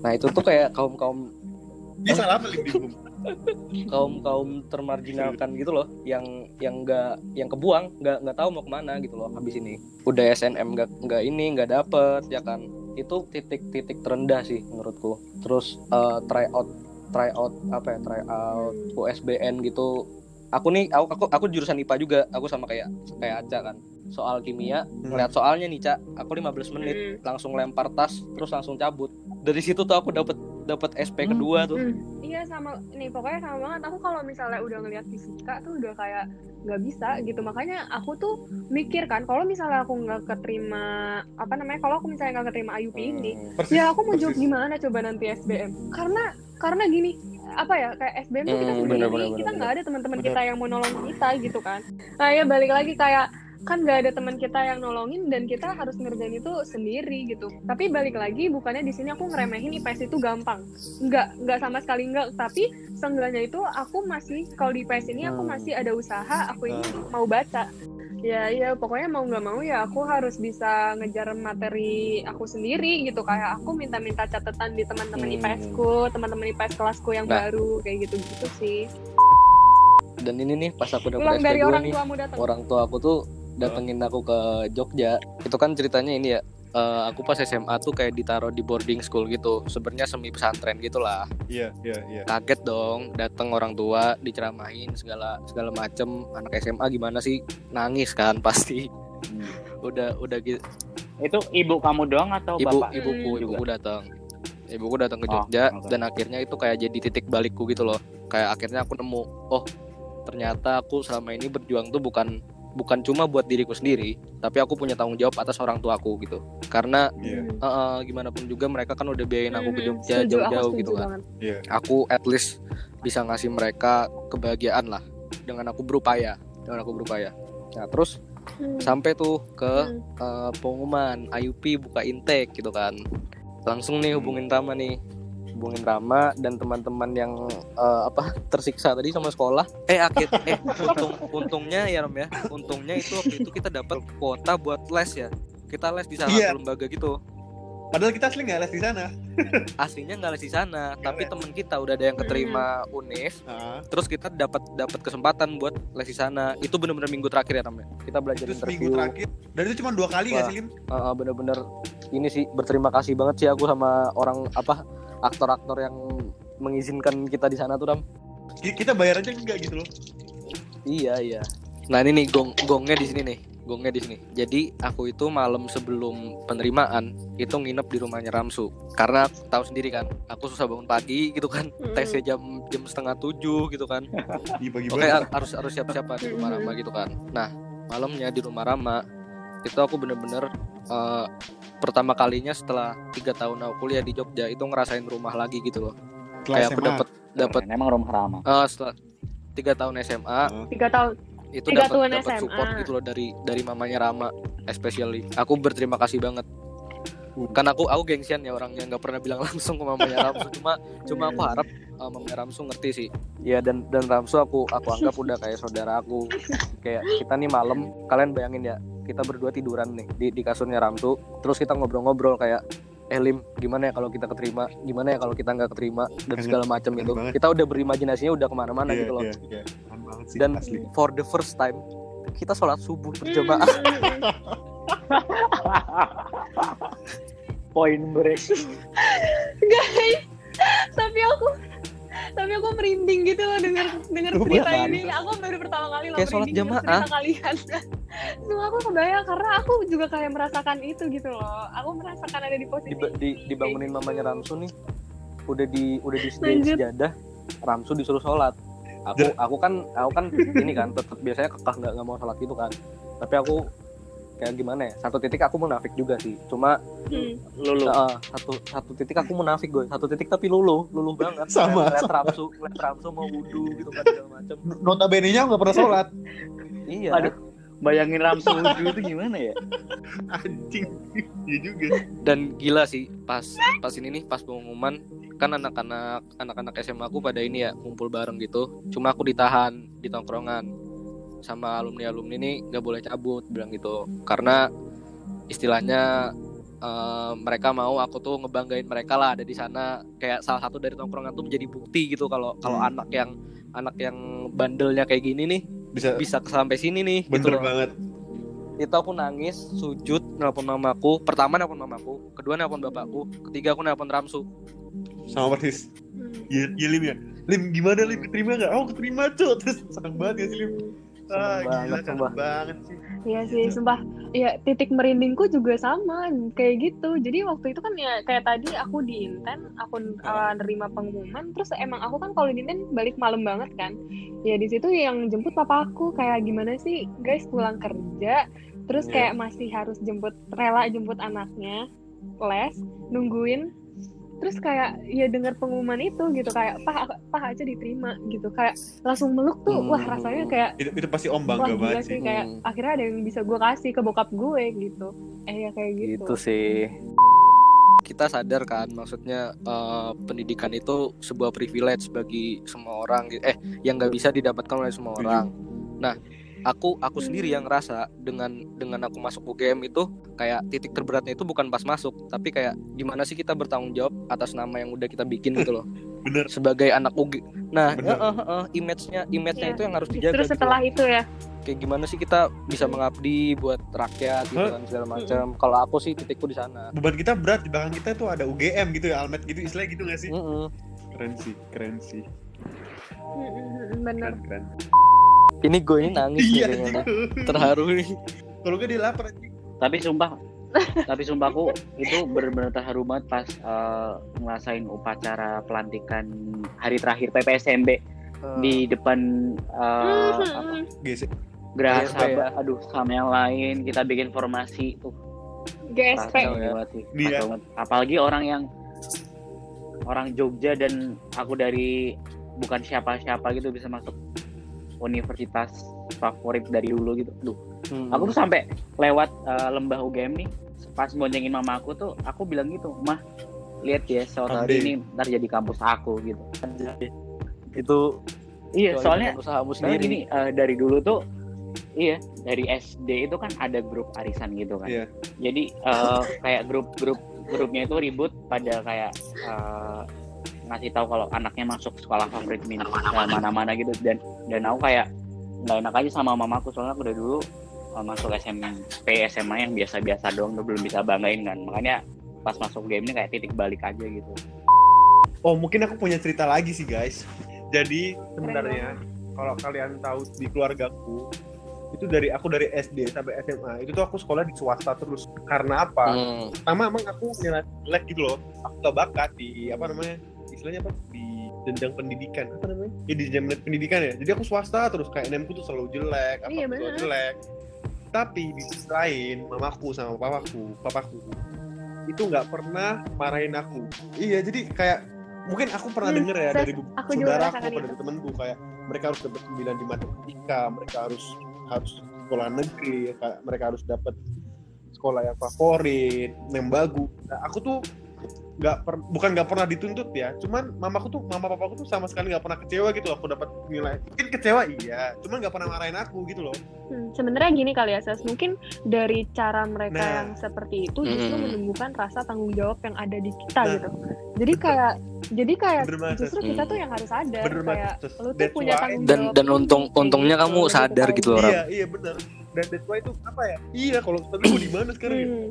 Nah itu tuh kayak kaum kaum dia salah apa hukum? kaum kaum termarginalkan gitu loh yang yang nggak yang kebuang nggak nggak tahu mau ke mana gitu loh habis ini. Udah SNM nggak nggak ini nggak dapet ya kan? Itu titik-titik terendah sih menurutku. Terus eh, try out try out apa ya try out USBN gitu. Aku nih aku aku, aku jurusan IPA juga aku sama kayak kayak Aca kan. Soal kimia ngeliat soalnya nih Cak aku 15 menit Hmm. langsung lempar tas terus langsung cabut. Dari situ tuh aku dapet dapat SP Hmm. kedua tuh. Hmm, iya sama nih pokoknya sama banget. Aku kalau misalnya udah ngelihat fisika tuh udah kayak nggak bisa gitu. Makanya aku tuh mikir kan kalau misalnya aku nggak keterima apa namanya kalau aku misalnya nggak keterima IUP ini Persis, ya aku mau jawab gimana coba nanti SBM karena karena gini apa ya kayak SBM tuh kita Hmm, sendiri bener, bener, kita nggak ada teman-teman kita yang mau nolong kita gitu kan. Nah ya balik lagi kayak kan nggak ada teman kita yang nolongin dan kita harus ngerjain itu sendiri gitu. Tapi balik lagi bukannya di sini aku ngeremehin IPS itu gampang. Nggak nggak sama sekali nggak. Tapi seenggaknya itu aku masih kalau di IPS ini aku Hmm. masih ada usaha aku ini mau baca ya ya pokoknya mau nggak mau ya aku harus bisa ngejar materi aku sendiri gitu. Kayak aku minta-minta catatan di teman-teman Hmm. IPS ku teman-teman IPS kelasku yang Nah. baru kayak gitu-gitu sih. Dan ini nih pas aku dapat pulang SP dari 2 orang nih tuamu orang tua aku tuh datengin aku ke Jogja. Itu kan ceritanya ini ya eh, aku pas SMA tuh kayak ditaruh di boarding school gitu sebenarnya semi pesantren gitulah Iya, iya, iya. kaget dong dateng orang tua diceramahin segala segala macem anak SMA gimana sih nangis kan (laughs) pasti udah udah gitu Itu ibu kamu doang atau ibu bapak? ibuku juga? ibuku datang ibuku datang ke Oh, Jogja oke. dan akhirnya itu kayak jadi titik balikku gitu loh kayak akhirnya aku nemu oh ternyata aku selama ini berjuang tuh bukan bukan cuma buat diriku sendiri tapi aku punya tanggung jawab atas orang tuaku gitu. Karena Iya, eh, eh, gimana pun juga mereka kan udah biayain aku ke Mhm, Jogja jauh-jauh gitu kan. iya. aku at least bisa ngasih mereka kebahagiaan lah dengan aku berupaya dengan aku berupaya. Nah terus Hmm. sampai tuh ke Hmm. eh, pengumuman IUP buka intake gitu kan. Langsung nih hubungin Rama nih hubungin Rama dan teman-teman yang eh, apa tersiksa tadi sama sekolah. Eh akhir eh untung untungnya ya Ram ya. Untungnya itu waktu itu kita dapat kuota buat les ya. Kita les di salah Iya. satu lembaga gitu. Padahal kita asli nggak les di sana. (laughs) aslinya nggak les di sana tapi teman kita udah ada yang keterima univ Ah, terus kita dapat dapat kesempatan buat les di sana. Itu bener-bener minggu terakhir ya Ram ya? Kita belajar itu interview. terakhir. Dan itu cuma dua kali nggak sih, Lim? Uh, bener-bener ini sih berterima kasih banget sih aku sama orang apa aktor-aktor yang mengizinkan kita di sana tuh Ram. Ki- Kita bayar aja enggak gitu loh. Iya iya. Nah ini nih gong gongnya di sini nih gongnya di sini. Jadi aku itu malam sebelum penerimaan itu nginep di rumahnya Ramsu karena tahu sendiri kan aku susah bangun pagi gitu kan Mm-mm. tesnya jam jam setengah tujuh gitu kan (laughs) Iya Oke har- harus harus siap-siap di rumah Rama gitu kan. Nah malamnya di rumah Rama itu aku bener-bener eh, pertama kalinya setelah tiga tahun aku kuliah di Jogja itu ngerasain rumah lagi gitu loh. Kayak aku dapat dapat Keren, Emang rumah Rama. eh, setelah tiga tahun SMA tiga tahun itu Tiga dapat tahun dapat SMA. support gitu loh dari dari mamanya Rama especially. Aku berterima kasih banget. Kan aku aku gengsian ya orangnya nggak pernah bilang (laughs) langsung ke mamanya Ramsu cuma cuma aku harap uh, mamanya Ramsu ngerti sih. Iya dan dan Ramsu aku aku anggap udah kayak saudara aku. Kayak kita nih malam kalian bayangin ya kita berdua tiduran nih di di kasurnya Ramsu terus kita ngobrol-ngobrol kayak eh Lim gimana ya kalau kita keterima gimana ya kalau kita nggak keterima dan Keren- segala macam keren itu banget. kita udah berimajinasinya udah ke mana-mana Iya, gitu loh iya, iya. Keren banget sih, dan asli. for the first time kita sholat subuh berjamaah (laughs) Point break. guys tapi aku tapi aku merinding gitu loh dengar dengar Tuh, cerita kan? ini. Aku baru pertama kali loh Kayak sholat merinding denger jamaah. cerita kalian. (laughs) Semua aku kebayang karena aku juga kayak merasakan itu gitu loh. Aku merasakan ada di posisi di, di, dibangunin mamanya Ramsu nih. Udah di udah di sejadah Ramsu disuruh sholat. Aku aku kan aku kan ini kan tetap biasanya kekeh nggak nggak mau sholat gitu kan. Tapi aku kayak gimana ya satu titik aku munafik juga sih cuma Hmm. Lulu. uh, satu satu titik aku munafik gue satu titik tapi luluh luluh banget (laughs) Sama, ngeliat Ramsu ngeliat Ramsu mau wudhu gitu kan segala macam Notabene-nya nggak pernah sholat. iya Aduh. Bayangin Ramsu wudhu itu gimana ya? (laughs) Anjing. Iya juga. dan gila sih pas pas ini nih pas pengumuman kan anak-anak anak-anak SMA aku pada ini ya ngumpul bareng gitu cuma aku ditahan di tongkrongan sama alumni alumni ini nggak boleh cabut bilang gitu karena istilahnya eh, mereka mau aku tuh ngebanggain mereka lah ada di sana kayak salah satu dari tongkrongan tuh menjadi bukti gitu kalau kalau Hmm. anak yang anak yang bandelnya kayak gini nih Bisa bisa sampai sini nih gitu bener loh banget. itu aku nangis sujud nelpon mamaku pertama nelpon mamaku kedua nelpon bapakku ketiga aku nelpon Ramsu Sama persis. Hmm. Iya, iya Lim ya. Lim gimana Lim keterima nggak? Oh keterima cuy. Terus seneng banget ya sih Lim. Ah, banget, gila seneng banget sih. Iya sih, sumpah. Ya titik merindingku juga sama kayak gitu. Jadi waktu itu kan ya kayak tadi aku di Inten aku uh, nerima pengumuman terus emang aku kan kalau di Inten balik malam banget kan. Ya di situ yang jemput papa aku kayak gimana sih guys pulang kerja terus Iya. kayak masih harus jemput rela jemput anaknya les nungguin terus kayak ya dengar pengumuman itu gitu kayak pak pak aja diterima gitu kayak langsung meluk tuh wah Hmm. rasanya kayak itu, itu pasti om wah bangga banget sih kayak Hmm. akhirnya ada yang bisa gue kasih ke bokap gue gitu eh ya kayak gitu, Gitu sih. Kita sadar kan, maksudnya eh, pendidikan itu sebuah privilege bagi semua orang, eh yang nggak bisa didapatkan oleh semua orang. Nah, aku aku sendiri yang ngerasa dengan dengan aku masuk UGM itu kayak titik terberatnya itu bukan pas masuk, tapi kayak gimana sih kita bertanggung jawab atas nama yang udah kita bikin gitu loh. (laughs) bener Sebagai anak UG. Nah, Bener. eh, eh, eh, image-nya image-nya Iya. itu yang harus dijaga. terus gitu setelah loh. itu ya kayak gimana sih kita bisa mengabdi buat rakyat gitu kan segala macam. Kalau aku sih titikku di sana. beban kita berat di belakang kita tuh ada UGM gitu ya Almet gitu istilahnya gitu gak sih keren sih keren sih Mm-mm, bener keren keren Ini gue ini nangis iya nih. Terharu nih. kalau gak dia lapar anjing. tapi sumpah tapi sumpahku itu benar-benar terharu banget pas eh, ngerasain upacara pelantikan hari terakhir PPSMB di depan eh, apa, GC Geraha GSP Sabah, aduh sama yang lain. Kita bikin formasi tuh. GSP ya. Iya. apalagi orang yang orang Jogja dan aku dari bukan siapa-siapa gitu bisa masuk universitas favorit dari dulu gitu. Duh, Hmm. aku tuh sampai lewat eh, lembah UGM nih, pas boncengin mama aku tuh, aku bilang gitu, mah lihat ya suatu hari ini ntar jadi kampus aku gitu. itu Iya, soalnya soalnya sendiri. gini eh, dari dulu tuh, iya dari SD itu kan ada grup arisan gitu kan. Iya. Jadi eh, kayak grup-grup grupnya itu ribut pada kayak eh, ngasih tahu kalau anaknya masuk sekolah favorit min eh, mana-mana gitu dan dan aku kayak nggak enak aja sama mamaku soalnya aku dari dulu eh, masuk SMP SMA yang biasa-biasa doang udah belum bisa banggain kan makanya pas masuk game ini kayak titik balik aja gitu Oh mungkin aku punya cerita lagi sih guys. Jadi sebenarnya kalau kalian tahu di keluargaku itu dari aku dari SD sampai SMA itu tuh aku sekolah di swasta terus karena apa? Hmm. Pertama emang aku nilai jelek gitu loh. Aku gak bakat di apa namanya istilahnya apa di jenjang pendidikan apa namanya? Ya di jenjang pendidikan ya. Jadi aku swasta terus kayak NM ku tuh selalu jelek, apa Iya, jelek. Tapi di sisi lain mamaku sama papaku, papaku itu nggak pernah marahin aku. Iya jadi kayak mungkin aku pernah Hmm, denger ya dari aku juga saudara aku merasakan pada itu. temenku kayak mereka harus dapat 9 di matematika mereka harus harus sekolah negeri mereka harus dapat sekolah yang favorit yang bagus nah, aku tuh nggak per- bukan nggak pernah dituntut ya cuman mamaku tuh mama papaku tuh sama sekali nggak pernah kecewa gitu loh aku dapat nilai mungkin kecewa iya cuman nggak pernah marahin aku gitu loh Hmm, sebenarnya gini kali ya Ses, mungkin dari cara mereka Nah. yang seperti itu justru Hmm. menumbuhkan rasa tanggung jawab yang ada di kita Nah. gitu. Jadi kayak jadi kayak Bener justru kita Hmm. tuh yang harus sadar kayak lu tuh That's punya why- tanggung Dan- jawab dan ini, untung- untungnya gitu, kamu lebih sadar tahu. gitu loh. Orang. iya iya bener dan that's why itu apa ya iya kalau tapi mau di mana sekarang ya? Hmm.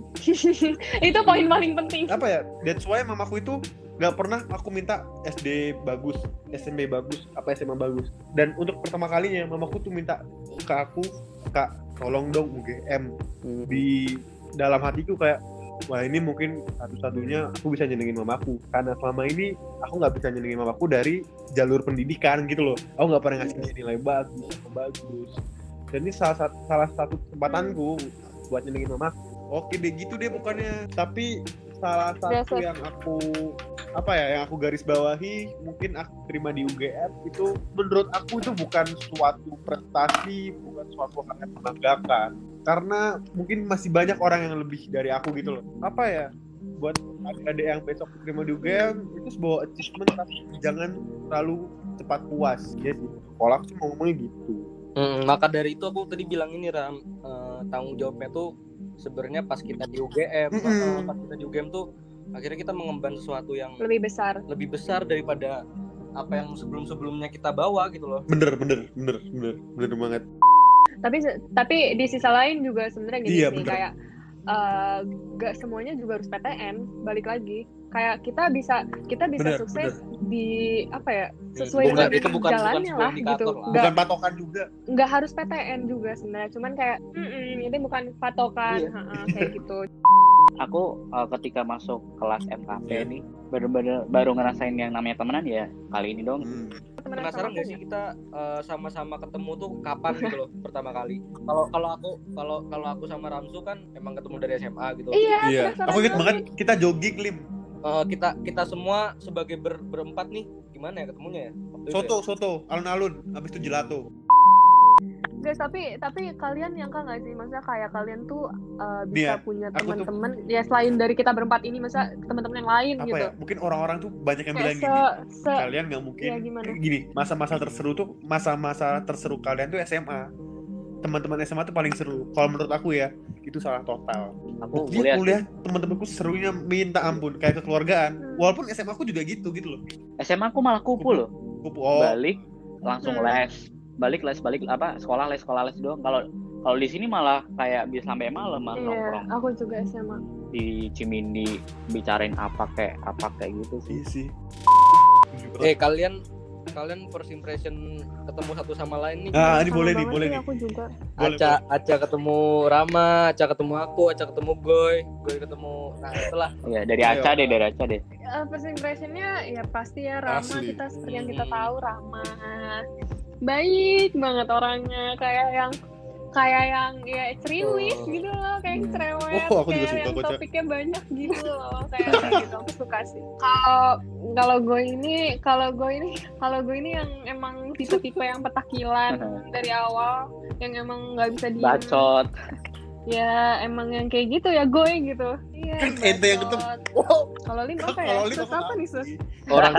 (laughs) itu poin paling penting. apa ya that's why mamaku itu nggak pernah aku minta SD bagus SMP bagus apa SMA bagus dan untuk pertama kalinya mamaku tuh minta ke aku kak tolong dong UGM Hmm. di dalam hatiku kayak wah ini mungkin satu-satunya aku bisa nyenengin mamaku karena selama ini aku nggak bisa nyenengin mamaku dari jalur pendidikan gitu loh aku nggak pernah ngasih dia nilai bagus bagus dan ini salah satu salah satu kesempatanku buat nyenengin mamaku oke deh gitu deh bukannya tapi salah satu yang aku apa ya yang aku garis bawahi mungkin aku terima di UGM itu menurut aku itu bukan suatu prestasi bukan suatu hal yang membanggakan. Karena mungkin masih banyak orang yang lebih dari aku gitu loh. Apa ya buat adik-adik yang besok terima di UGM itu sebuah achievement tapi jangan terlalu cepat puas. Ya sih kalau aku sih mau ngomongnya gitu Hmm, maka dari itu aku tadi bilang ini Ram eh, tanggung jawabnya tuh sebenarnya pas kita di UGM, Mm-mm. eh, pas kita di UGM tuh akhirnya kita mengemban sesuatu yang Lebih besar. lebih besar daripada apa yang sebelum-sebelumnya kita bawa gitu loh. bener bener bener bener bener banget Tapi tapi di sisi lain juga sebenarnya gini Iya, sih bener. kayak eh, gak semuanya juga harus PTN balik lagi kayak kita bisa kita bisa Bener, sukses di apa ya sesuai Bukan- dengan itu bukan- jalannya bukan lah gitu indikator lah. nggak bukan patokan juga nggak harus PTN juga sebenarnya cuman kayak "Mm-mm, itu bukan patokan Iya. ha-ha, kayak (laughs) gitu aku uh, ketika masuk kelas MKP Iya. nih baru-baru baru ngerasain yang namanya temenan ya kali ini dong Hmm. Temenan penasaran gak sih kita eh, sama-sama ketemu tuh kapan gitu loh (laughs) pertama kali kalau kalau aku kalau kalau aku sama Ramsu kan emang ketemu dari SMA gitu iya iya aku inget banget. banget kita jogging lim Eh, kita kita semua sebagai ber- berempat nih gimana ya ketemunya ya? Waktu itu soto soto alun-alun habis itu gelato. Guys tapi tapi kalian yang nggak sih? Maksudnya kayak kalian tuh uh, bisa ya, punya aku tuh- teman-teman ya selain dari kita berempat ini masa teman-teman yang lain apa gitu. ya? Mungkin orang-orang tuh banyak yang bilang gini se, se kalian nggak mungkin gimana? gini masa-masa terseru tuh masa-masa terseru kalian tuh SMA teman-teman SMA tuh paling seru. Kalau menurut aku ya itu salah total. Aku Buktinya kuliah kuliah teman-temanku serunya minta ampun kayak kekeluargaan. Hmm. walaupun SMA aku juga gitu gitu loh. SMA aku malah kupu loh. Kupu- oh. Balik langsung Hmm. les. Balik les balik apa sekolah les sekolah les doang. Kalau kalau di sini malah kayak bisa sampai malam malah iya nongkrong. aku juga SMA di Cimindi bicarain apa kayak apa kayak gitu sih. Iya sih. Eh kalian kalian first impression ketemu satu sama lain nih. Ah ini boleh nih boleh nih. aku juga. Aca Aca ketemu Rama Aca ketemu aku Aca ketemu Goy. Goy ketemu nah itulah. Ya dari Ayo. Aca deh dari Aca deh. Eh, first impressionnya ya pasti ya Rama. Asli. kita seperti yang kita Hmm. tahu Rama. Baik banget orangnya kayak yang kayak yang ya ceriwis Oh. gitu loh kayak yang Hmm. cerewet Oh, aku juga kayak suka yang topiknya banyak gitu loh kayak kayak gitu aku suka sih. Kalau kalau gue ini kalau gue ini kalau gue ini yang emang tipe-tipe yang petakilan (laughs) dari awal yang emang nggak bisa diem. Bacot. Ya emang yang kayak gitu ya gue gitu. Iya Kan ente yang ketemu. wow. Kalau Lim apa ya? Kalau Lim Sus apa nih Sus? Orang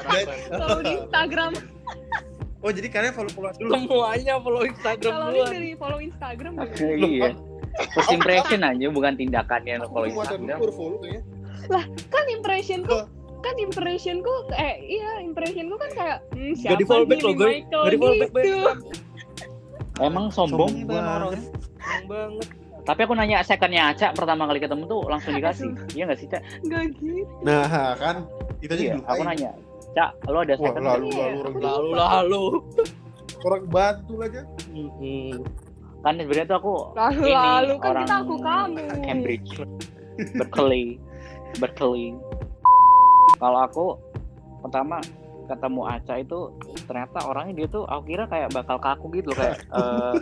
(laughs) kalau di Instagram oh jadi kalian follow follow dulu semuanya follow Instagram kalau gua. Lim dari follow Instagram ya. iya. First impression aja bukan tindakannya lo kalau Aku muatan dulu Instagram follow kayaknya. Kan impressionku kan impressionku eh iya impressionku kan kayak hmm, siapa Gak di follow back lo ini Goy. Michael Gak di follow back gitu. Emang sombong? Sombong banget. Seneng banget. Tapi aku nanya secondnya Aca pertama kali ketemu tuh langsung dikasih. Iya nggak sih Cak? Nggak gitu. Nah kan itu aja iya dulu aku nanya Cak lo ada wah second lalu Iya, lalu orang aku lalu lalu. Orang batu aja Mm-mm. kan sebenarnya tuh aku lalu ini lalu. Kan orang kita aku kamu (laughs) Cambridge. Berkeley Berkeley kalau aku pertama ketemu Aca itu ternyata orangnya dia tuh aku kira kayak bakal kaku gitu loh, kayak (laughs) eh,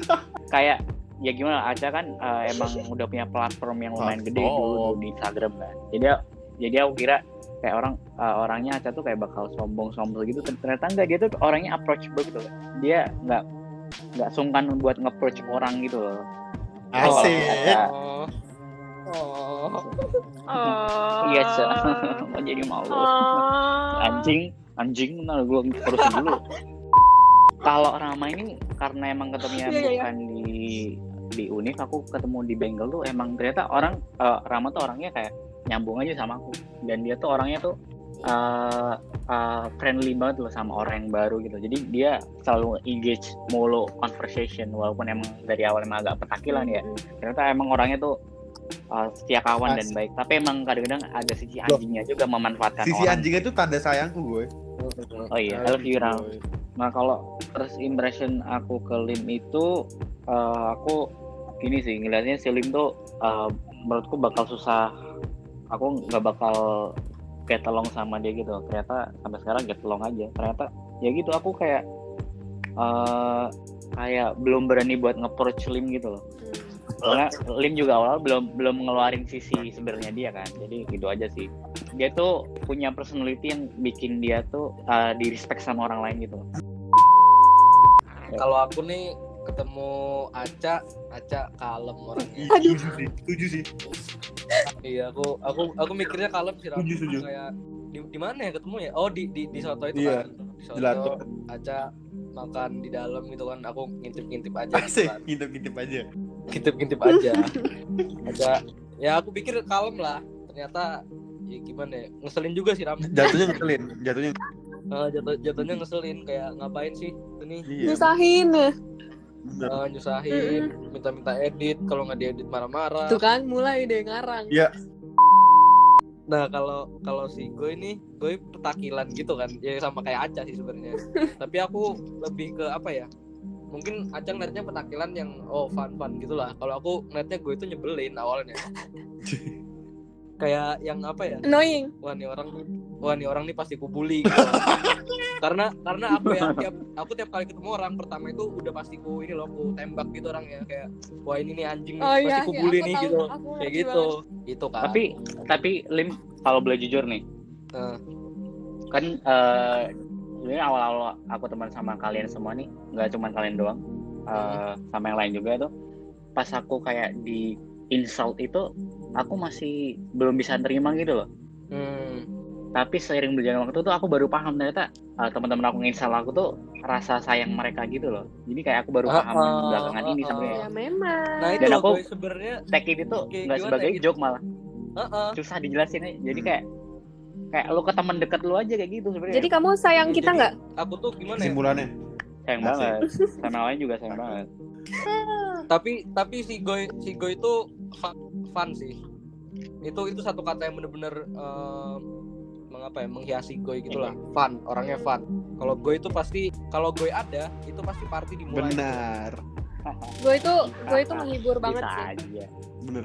kayak ya gimana Aca kan eh, emang udah punya platform yang lumayan gede dulu, di Instagram kan. Jadi jadi aku kira kayak orang eh, orangnya Aca tuh kayak bakal sombong-sombong gitu ternyata enggak dia tuh orangnya approachable gitu loh. dia nggak nggak sungkan buat nge-approach orang gitu loh asik Aca. oh oh (laughs) oh iya Ca (laughs) mau jadi malu oh. anjing anjing nah gue terus dulu kalau Rama ini karena emang ketemunya Iya, iya, iya. bukan di di Univ aku ketemu di Bengal tuh emang ternyata orang eh, Rama tuh orangnya kayak nyambung aja sama aku dan dia tuh orangnya tuh eh, eh, friendly banget loh sama orang yang baru gitu jadi dia selalu engage mulu conversation walaupun emang dari awal emang agak petakilan ya Mm-mm. ternyata emang orangnya tuh eh, setia kawan dan Asik. baik tapi emang kadang-kadang ada sisi anjingnya juga memanfaatkan sisi orang anjing itu tanda sayangku gue Oh iya, I love you Ram. Nah kalau first impression aku ke Lim itu eh, aku gini sih ngelihatnya si Lim tuh eh, menurutku bakal susah. Aku nggak bakal get along sama dia gitu. Ternyata sampai sekarang get along aja. Ternyata ya gitu aku kayak eh kayak belum berani buat nge-approach Lim gitu loh. Soalnya Lim juga awal belum belum ngeluarin sisi sebenarnya dia kan. Jadi gitu aja sih. Dia tuh punya personality yang bikin dia tuh uh, di respect sama orang lain gitu. kalau aku nih ketemu Aca Aca kalem orangnya Aduh. Setuju sih, setuju sih. Iya aku aku aku mikirnya kalem sih Ram. Setuju, setuju. kayak di, di mana ya ketemu ya? Oh di di, di soto itu Iya, kan. Di soto gelato. Aca makan di dalam gitu kan. Aku ngintip-ngintip aja gitu Asik, kan. ngintip-ngintip aja. ngintip-ngintip aja. Aca ya aku pikir kalem lah. Ternyata ya gimana ya? Ngeselin juga sih Ram Jatuhnya ngeselin, jatuhnya. Eh, jatuh jatuhnya ngeselin. Kayak ngapain sih? Ini. Iya. nyusahin bener. Eh, nyusahin minta-minta edit kalau nggak diedit marah-marah tuh kan mulai deh ngarang Iya. Nah kalau kalau si gue ini gue petakilan gitu kan ya sama kayak Aca sih sebenarnya. (laughs) Tapi aku lebih ke apa ya? Mungkin Aca ngeliatnya petakilan yang oh fun fun gitulah. Kalau aku ngeliatnya gue itu nyebelin awalnya. (laughs) kayak yang apa ya? Annoying. Wah nih orang wah nih orang nih pasti kubuli gitu. (laughs) karena karena aku ya tiap aku tiap kali ketemu orang pertama itu udah pasti ku ini loh ku tembak gitu orang ya kayak wah ini nih anjing nih, Oh pasti iya, kubuli iya, nih tahu, gitu. Kayak gitu. Itu kan. Tapi tapi Lim kalau boleh jujur nih, Nah, kan eh ini awal-awal aku teman sama kalian semua nih, nggak cuma kalian doang, eh, sama yang lain juga tuh. Pas aku kayak di insult itu, aku masih belum bisa terima gitu loh. hmm, Tapi seiring berjalan waktu tuh aku baru paham ternyata eh, teman-teman aku nginstal aku tuh rasa sayang mereka gitu loh. Jadi kayak aku baru Ah, paham ah, belakangan ini ah, sebenarnya. Ya memang. Nah itu Dan aku- sebenarnya Tag tuh Kayak nggak sebagai ya, gitu. joke malah Heeh. susah dijelasin aja. Jadi Hmm. kayak kayak lu ke teman dekat lu aja kayak gitu sebenarnya. Jadi kamu sayang kita Jadi, nggak? Aku tuh gimana ya? Kesimpulannya. sayang Asik. banget. (laughs) Sama lain juga sayang banget. Tapi tapi si Goy si Goy itu fun, sih. Itu itu satu kata yang bener-bener eh, mengapa ya menghiasi Goy gitulah. Fun, orangnya fun. Kalau Goy itu pasti kalau Goy ada itu pasti party dimulai. Benar. Gue (laughs) itu gue itu menghibur banget Bisa sih. aja. Bener.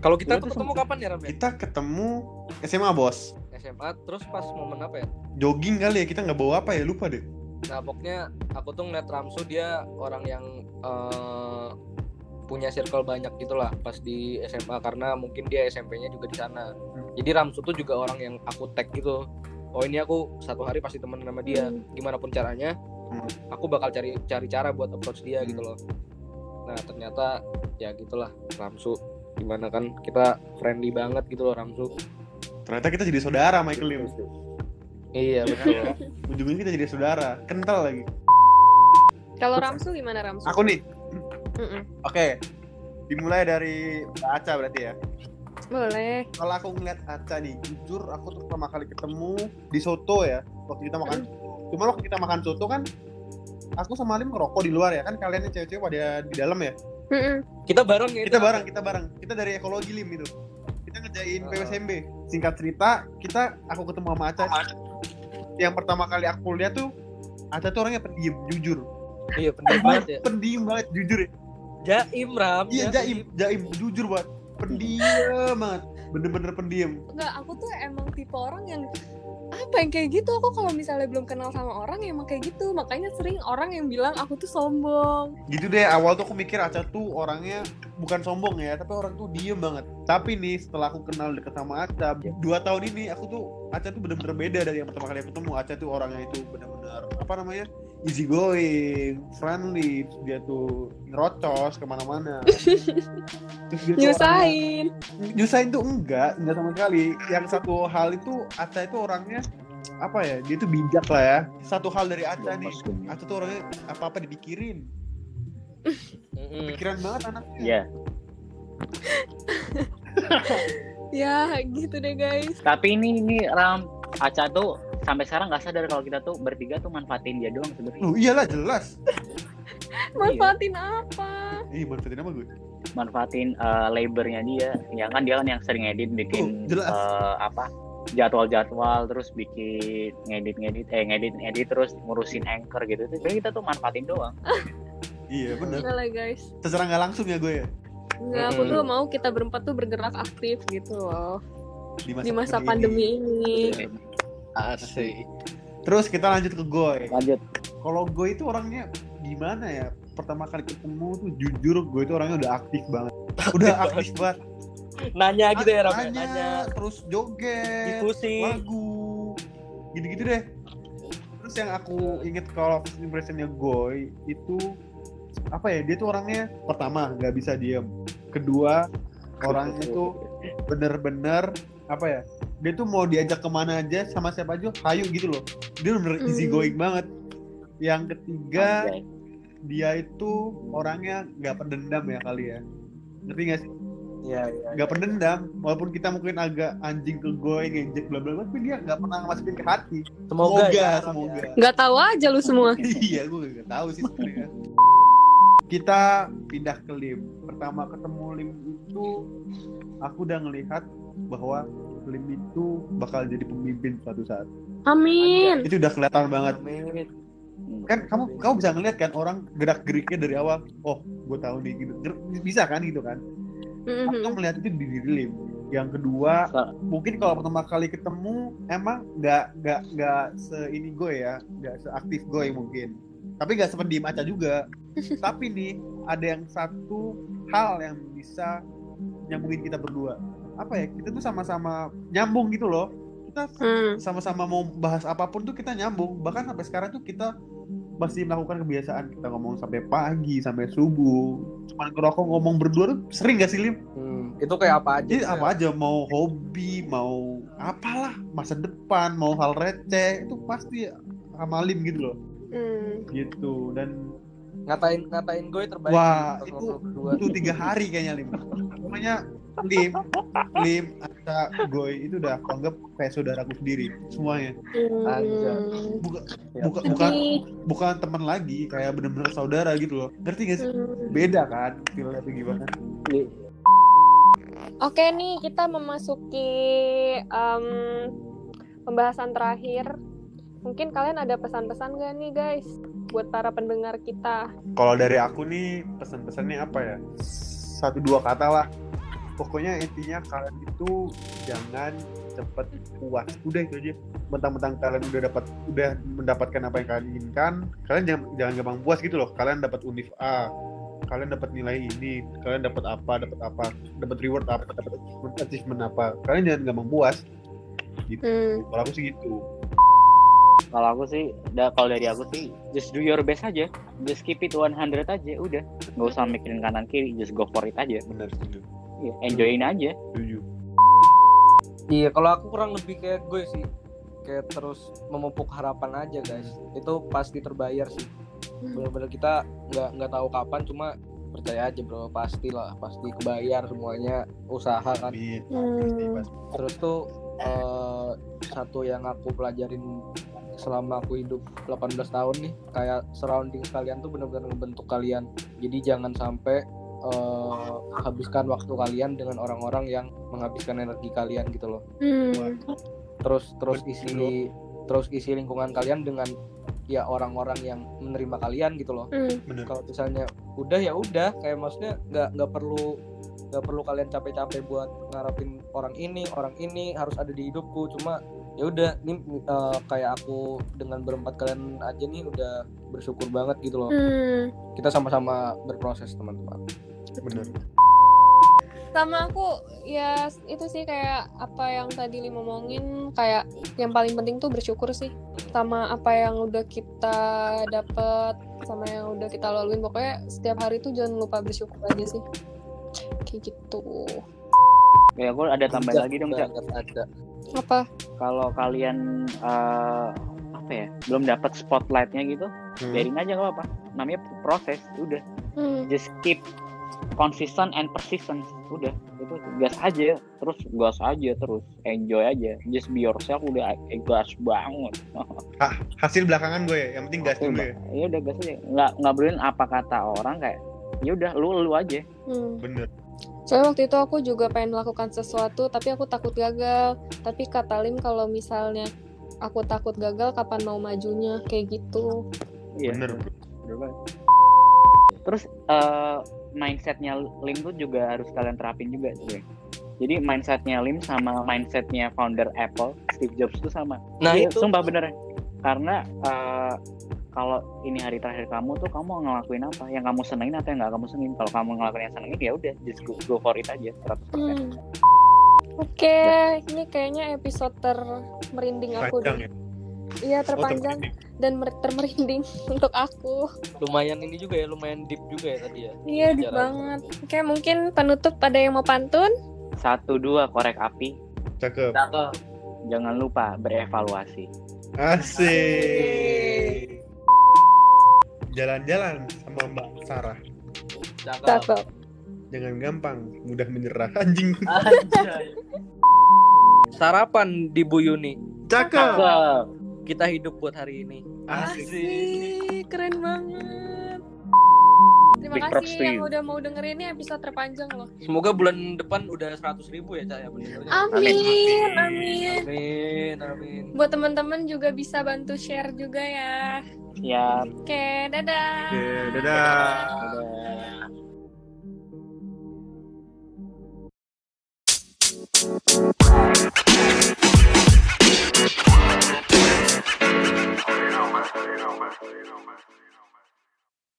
Kalau kita Gua tuh ketemu kapan ya Ram? Kita ketemu SMA bos. SMA terus pas momen apa ya? Jogging kali ya kita nggak bawa apa ya lupa deh. Nah pokoknya aku tuh ngeliat Ramsu dia orang yang eh, punya circle banyak gitulah pas di SMA karena mungkin dia SMP-nya juga di sana. Jadi Ramsu tuh juga orang yang aku tag gitu. Oh ini aku satu hari pasti temen sama dia. Hmm. Gimana pun caranya, Hmm. aku bakal cari cari cara buat approach dia Hmm. gitu loh. Nah ternyata ya gitulah Ramsu. Gimana kan kita friendly banget gitu loh Ramsu. Ternyata kita jadi saudara Michael Lim. Iya betul. Ujungnya kita jadi saudara. Kental lagi. Kalau Ramsu gimana Ramsu? Aku nih. Mm-mm. Oke. Dimulai dari Mbak Aca berarti ya. Boleh. Kalau aku ngeliat Aca nih, jujur aku tuh pertama kali ketemu di soto ya. Waktu kita makan. Cuma waktu kita makan soto kan aku sama Lim ngerokok di luar ya kan kalian yang cewek-cewek pada di dalam ya Mm-mm. kita bareng ya. kita itu. bareng kita bareng kita dari ekologi lim itu kita ngejain Ah. PWSMB singkat cerita kita aku ketemu sama Aca yang pertama kali aku lihat tuh Aca tuh orangnya pendiam jujur Iya pendiam banget ya. pendiam banget jujur ya Jaim Ram. iya jaim. Jaim. Jujur banget pendiam banget. Bener-bener pendiam. Enggak, aku tuh emang tipe orang yang apa yang kayak gitu? Aku kalau misalnya belum kenal sama orang emang kayak gitu. Makanya sering orang yang bilang aku tuh sombong. Gitu deh awal tuh aku mikir Aca tuh orangnya bukan sombong ya tapi orang tuh diem banget. Tapi nih setelah aku kenal deket sama Aca dua tahun ini aku tuh Aca tuh bener-bener beda dari yang pertama kali aku ketemu Aca tuh orangnya itu bener-bener apa namanya easy going friendly dia tuh ngerocos ke mana-mana. (laughs) Tuh orangnya- nyusahin nyusahin tuh enggak enggak sama sekali. Yang satu hal itu Aca itu orangnya apa ya dia tuh bijak lah ya. Satu hal dari Aca nih Aca tuh orangnya apa-apa dipikirin. Pikiran banget anaknya. Iya. (laughs) ya gitu deh guys. Tapi ini ini Ram Aca tuh sampai sekarang nggak sadar kalau kita tuh bertiga tuh manfaatin dia doang sebenarnya. Loh, iyalah jelas (laughs) manfaatin apa Ih, manfaatin apa gue? Manfaatin eh, labornya dia. Ya kan dia kan yang sering edit bikin Oh, jelas. eh, apa jadwal-jadwal terus bikin ngedit-ngedit eh ngedit-ngedit terus ngurusin anchor gitu. Itu kita tuh manfaatin doang. (laughs) Iya bener enggak lah guys Secara nggak langsung ya gue ya enggak aku tuh mau kita berempat tuh bergerak aktif gitu loh Di masa, di masa pandemi ini Asik. Terus kita lanjut ke Goy Lanjut. Kalau Goy itu orangnya gimana ya? Pertama kali ketemu tuh jujur gue itu orangnya udah aktif banget (laughs) Udah aktif banget Nanya gitu ya Ram. ya? Nanya, Nanya. terus joget Diskusi. Lagu Gitu-gitu deh Terus yang aku inget kalau first impressionnya Goy itu apa ya dia tuh orangnya pertama nggak bisa diem kedua orangnya (laughs) tuh bener-bener apa ya dia tuh mau diajak ke mana aja sama siapa aja hayu gitu loh. Dia bener Hmm. easy going banget. Yang ketiga Anjay. dia itu orangnya nggak pendendam ya kali ya. Ngerti nggak sih? Iya, iya. nggak pendendam walaupun kita mungkin agak anjing ke goy ngejek bla bla bla tapi dia nggak pernah masukin ke hati. Semoga, semoga ya, semoga. Ya. nggak tahu aja lu semua. (laughs) Iya gue gak tahu sih sebenarnya. Kita pindah ke lim. Pertama ketemu lim itu aku udah ngelihat bahwa Lim itu bakal jadi pemimpin suatu saat. Amin. Itu udah kelihatan banget. Amin. Kan kamu kamu bisa ngeliat kan orang gerak geriknya dari awal. Oh, gue tahu nih gitu. Bisa kan gitu kan? Aku Mhm. melihat itu di diri Lim. Yang kedua, Sa- mungkin kalau pertama kali ketemu emang nggak nggak nggak se ini gue ya, nggak seaktif gue mungkin. Tapi nggak sependiam Aca juga. (laughs) Tapi nih ada yang satu hal yang bisa nyambungin kita berdua. Apa ya? Kita tuh sama-sama nyambung gitu loh. Kita Hmm. sama-sama mau bahas apa pun tuh kita nyambung. Bahkan sampai sekarang tuh kita masih melakukan kebiasaan kita ngomong sampai pagi sampai subuh. Cuman ngerokok ngomong berdua tuh sering gak sih Lim? Hmm, itu kayak apa aja? Jadi apa aja mau hobi, mau apalah masa depan, mau hal receh itu pasti sama Lim gitu loh. Hmm. Gitu dan Ngatain ngatain gue terbaik. Wah, itu- 2022. itu tiga hari kayaknya Lim. Pokoknya Lim, Lim, Aca, Goy itu udah aku anggap kayak saudaraku sendiri semuanya. Hmm. Bukan Ya. bukan bukan teman lagi, kayak bener-bener saudara gitu loh. Ngerti gak sih? Hmm. Beda kan? Feelnya tuh gimana? Oke nih kita memasuki em, pembahasan terakhir. Mungkin kalian ada pesan-pesan gak nih guys buat para pendengar kita? Kalau dari aku nih pesan-pesannya apa ya? Satu dua kata lah. Pokoknya intinya kalian itu jangan cepet puas. Udah itu aja. Mentang-mentang kalian udah dapat udah mendapatkan apa yang kalian inginkan, kalian jangan jangan gampang puas gitu loh. Kalian dapat univ A, kalian dapat nilai ini, kalian dapat apa, dapat apa, dapat reward apa, dapat achievement, achievement apa. Kalian jangan gampang puas. Gitu. Hmm. Kalau aku sih gitu. Kalau aku sih, da, kalau dari aku sih, just do your best aja. Just keep it 100 aja, udah. Nggak usah mikirin kanan kiri, just go for it aja. Benar setuju. Iya, enjoyin aja. Setuju. Iya, kalau aku kurang lebih kayak gue sih. Kayak terus memupuk harapan aja, guys. Itu pasti terbayar sih. Bener-bener kita nggak nggak tahu kapan, cuma percaya aja bro, pasti lah, pasti kebayar semuanya usaha kan. Hmm. Terus tuh eh, satu yang aku pelajarin selama aku hidup 18 tahun nih, kayak surrounding kalian tuh bener-bener ngebentuk kalian. Jadi jangan sampai eh, habiskan waktu kalian dengan orang-orang yang menghabiskan energi kalian gitu loh. Hmm. terus terus isi terus isi lingkungan kalian dengan ya orang-orang yang menerima kalian gitu loh Hmm. Kalau misalnya udah ya udah kayak maksudnya nggak nggak perlu nggak perlu kalian capek-capek buat ngarepin orang ini orang ini harus ada di hidupku cuma ya udah ini eh, kayak aku dengan berempat kalian aja nih udah bersyukur banget gitu loh. Hmm. kita sama-sama berproses teman-teman. Bener. sama aku ya itu sih kayak apa yang tadi Lim ngomongin kayak yang paling penting tuh bersyukur sih sama apa yang udah kita dapet sama yang udah kita laluin. Pokoknya setiap hari tuh jangan lupa bersyukur aja sih. Kayak gitu Ya, aku ada tambahan lagi dong, Cak. Ada apa Kalau kalian eh, apa ya, belum dapat spotlightnya gitu, Hmm. biarin aja nggak apa-apa. Namanya proses, udah. hmm. Just keep consistent and persistent. Udah, itu gas aja, terus gas aja terus, enjoy aja. Just be yourself, udah eh, gas banget. (laughs) Hasil belakangan gue ya, yang penting gas dulu ya. ya udah gas aja nggak nggak pedulin apa kata orang kayak ya udah lu lu aja Hmm. Bener. Soalnya waktu itu aku juga pengen melakukan sesuatu, tapi aku takut gagal. Tapi kata Lim kalau misalnya aku takut gagal, kapan mau majunya? Kayak gitu. Iya. Bener. Terus eh, mindsetnya Lim tuh juga harus kalian terapin juga sih jadi mindsetnya Lim sama mindsetnya founder Apple Steve Jobs itu sama nah Iya, itu sumpah bener karena eh, kalau ini hari terakhir kamu tuh kamu ngelakuin apa yang kamu senengin atau yang nggak kamu senengin kalau kamu ngelakuin yang senengin ya udah just go, go for it aja 100% Hmm. Oke, ini kayaknya episode termerinding aku deh. ya. Iya, Oh, terpanjang terpenting. dan mer- termerinding (laughs) untuk aku. lumayan ini juga ya lumayan deep juga ya tadi ya Iya, deep banget. Oke, mungkin penutup ada yang mau pantun? satu dua korek api Cakep. jangan lupa berevaluasi Asik. Jalan-jalan sama Mbak Sarah. Cakep. Jangan gampang, mudah menyerah. Anjing. Anjay. Sarapan di Bu Yuni. Cakep. Cakep. Kita hidup buat hari ini. Asik. Asik, keren banget. Terima Big kasih yang you. udah mau dengerin ini episode terpanjang loh. Semoga bulan depan udah 100 ribu ya, cah. Ya, amin, amin, amin. Amin, amin. Buat teman-teman juga bisa bantu share juga ya. Ya. Oke, okay, dadah. Oke, okay, dadah. dadah. dadah. dadah.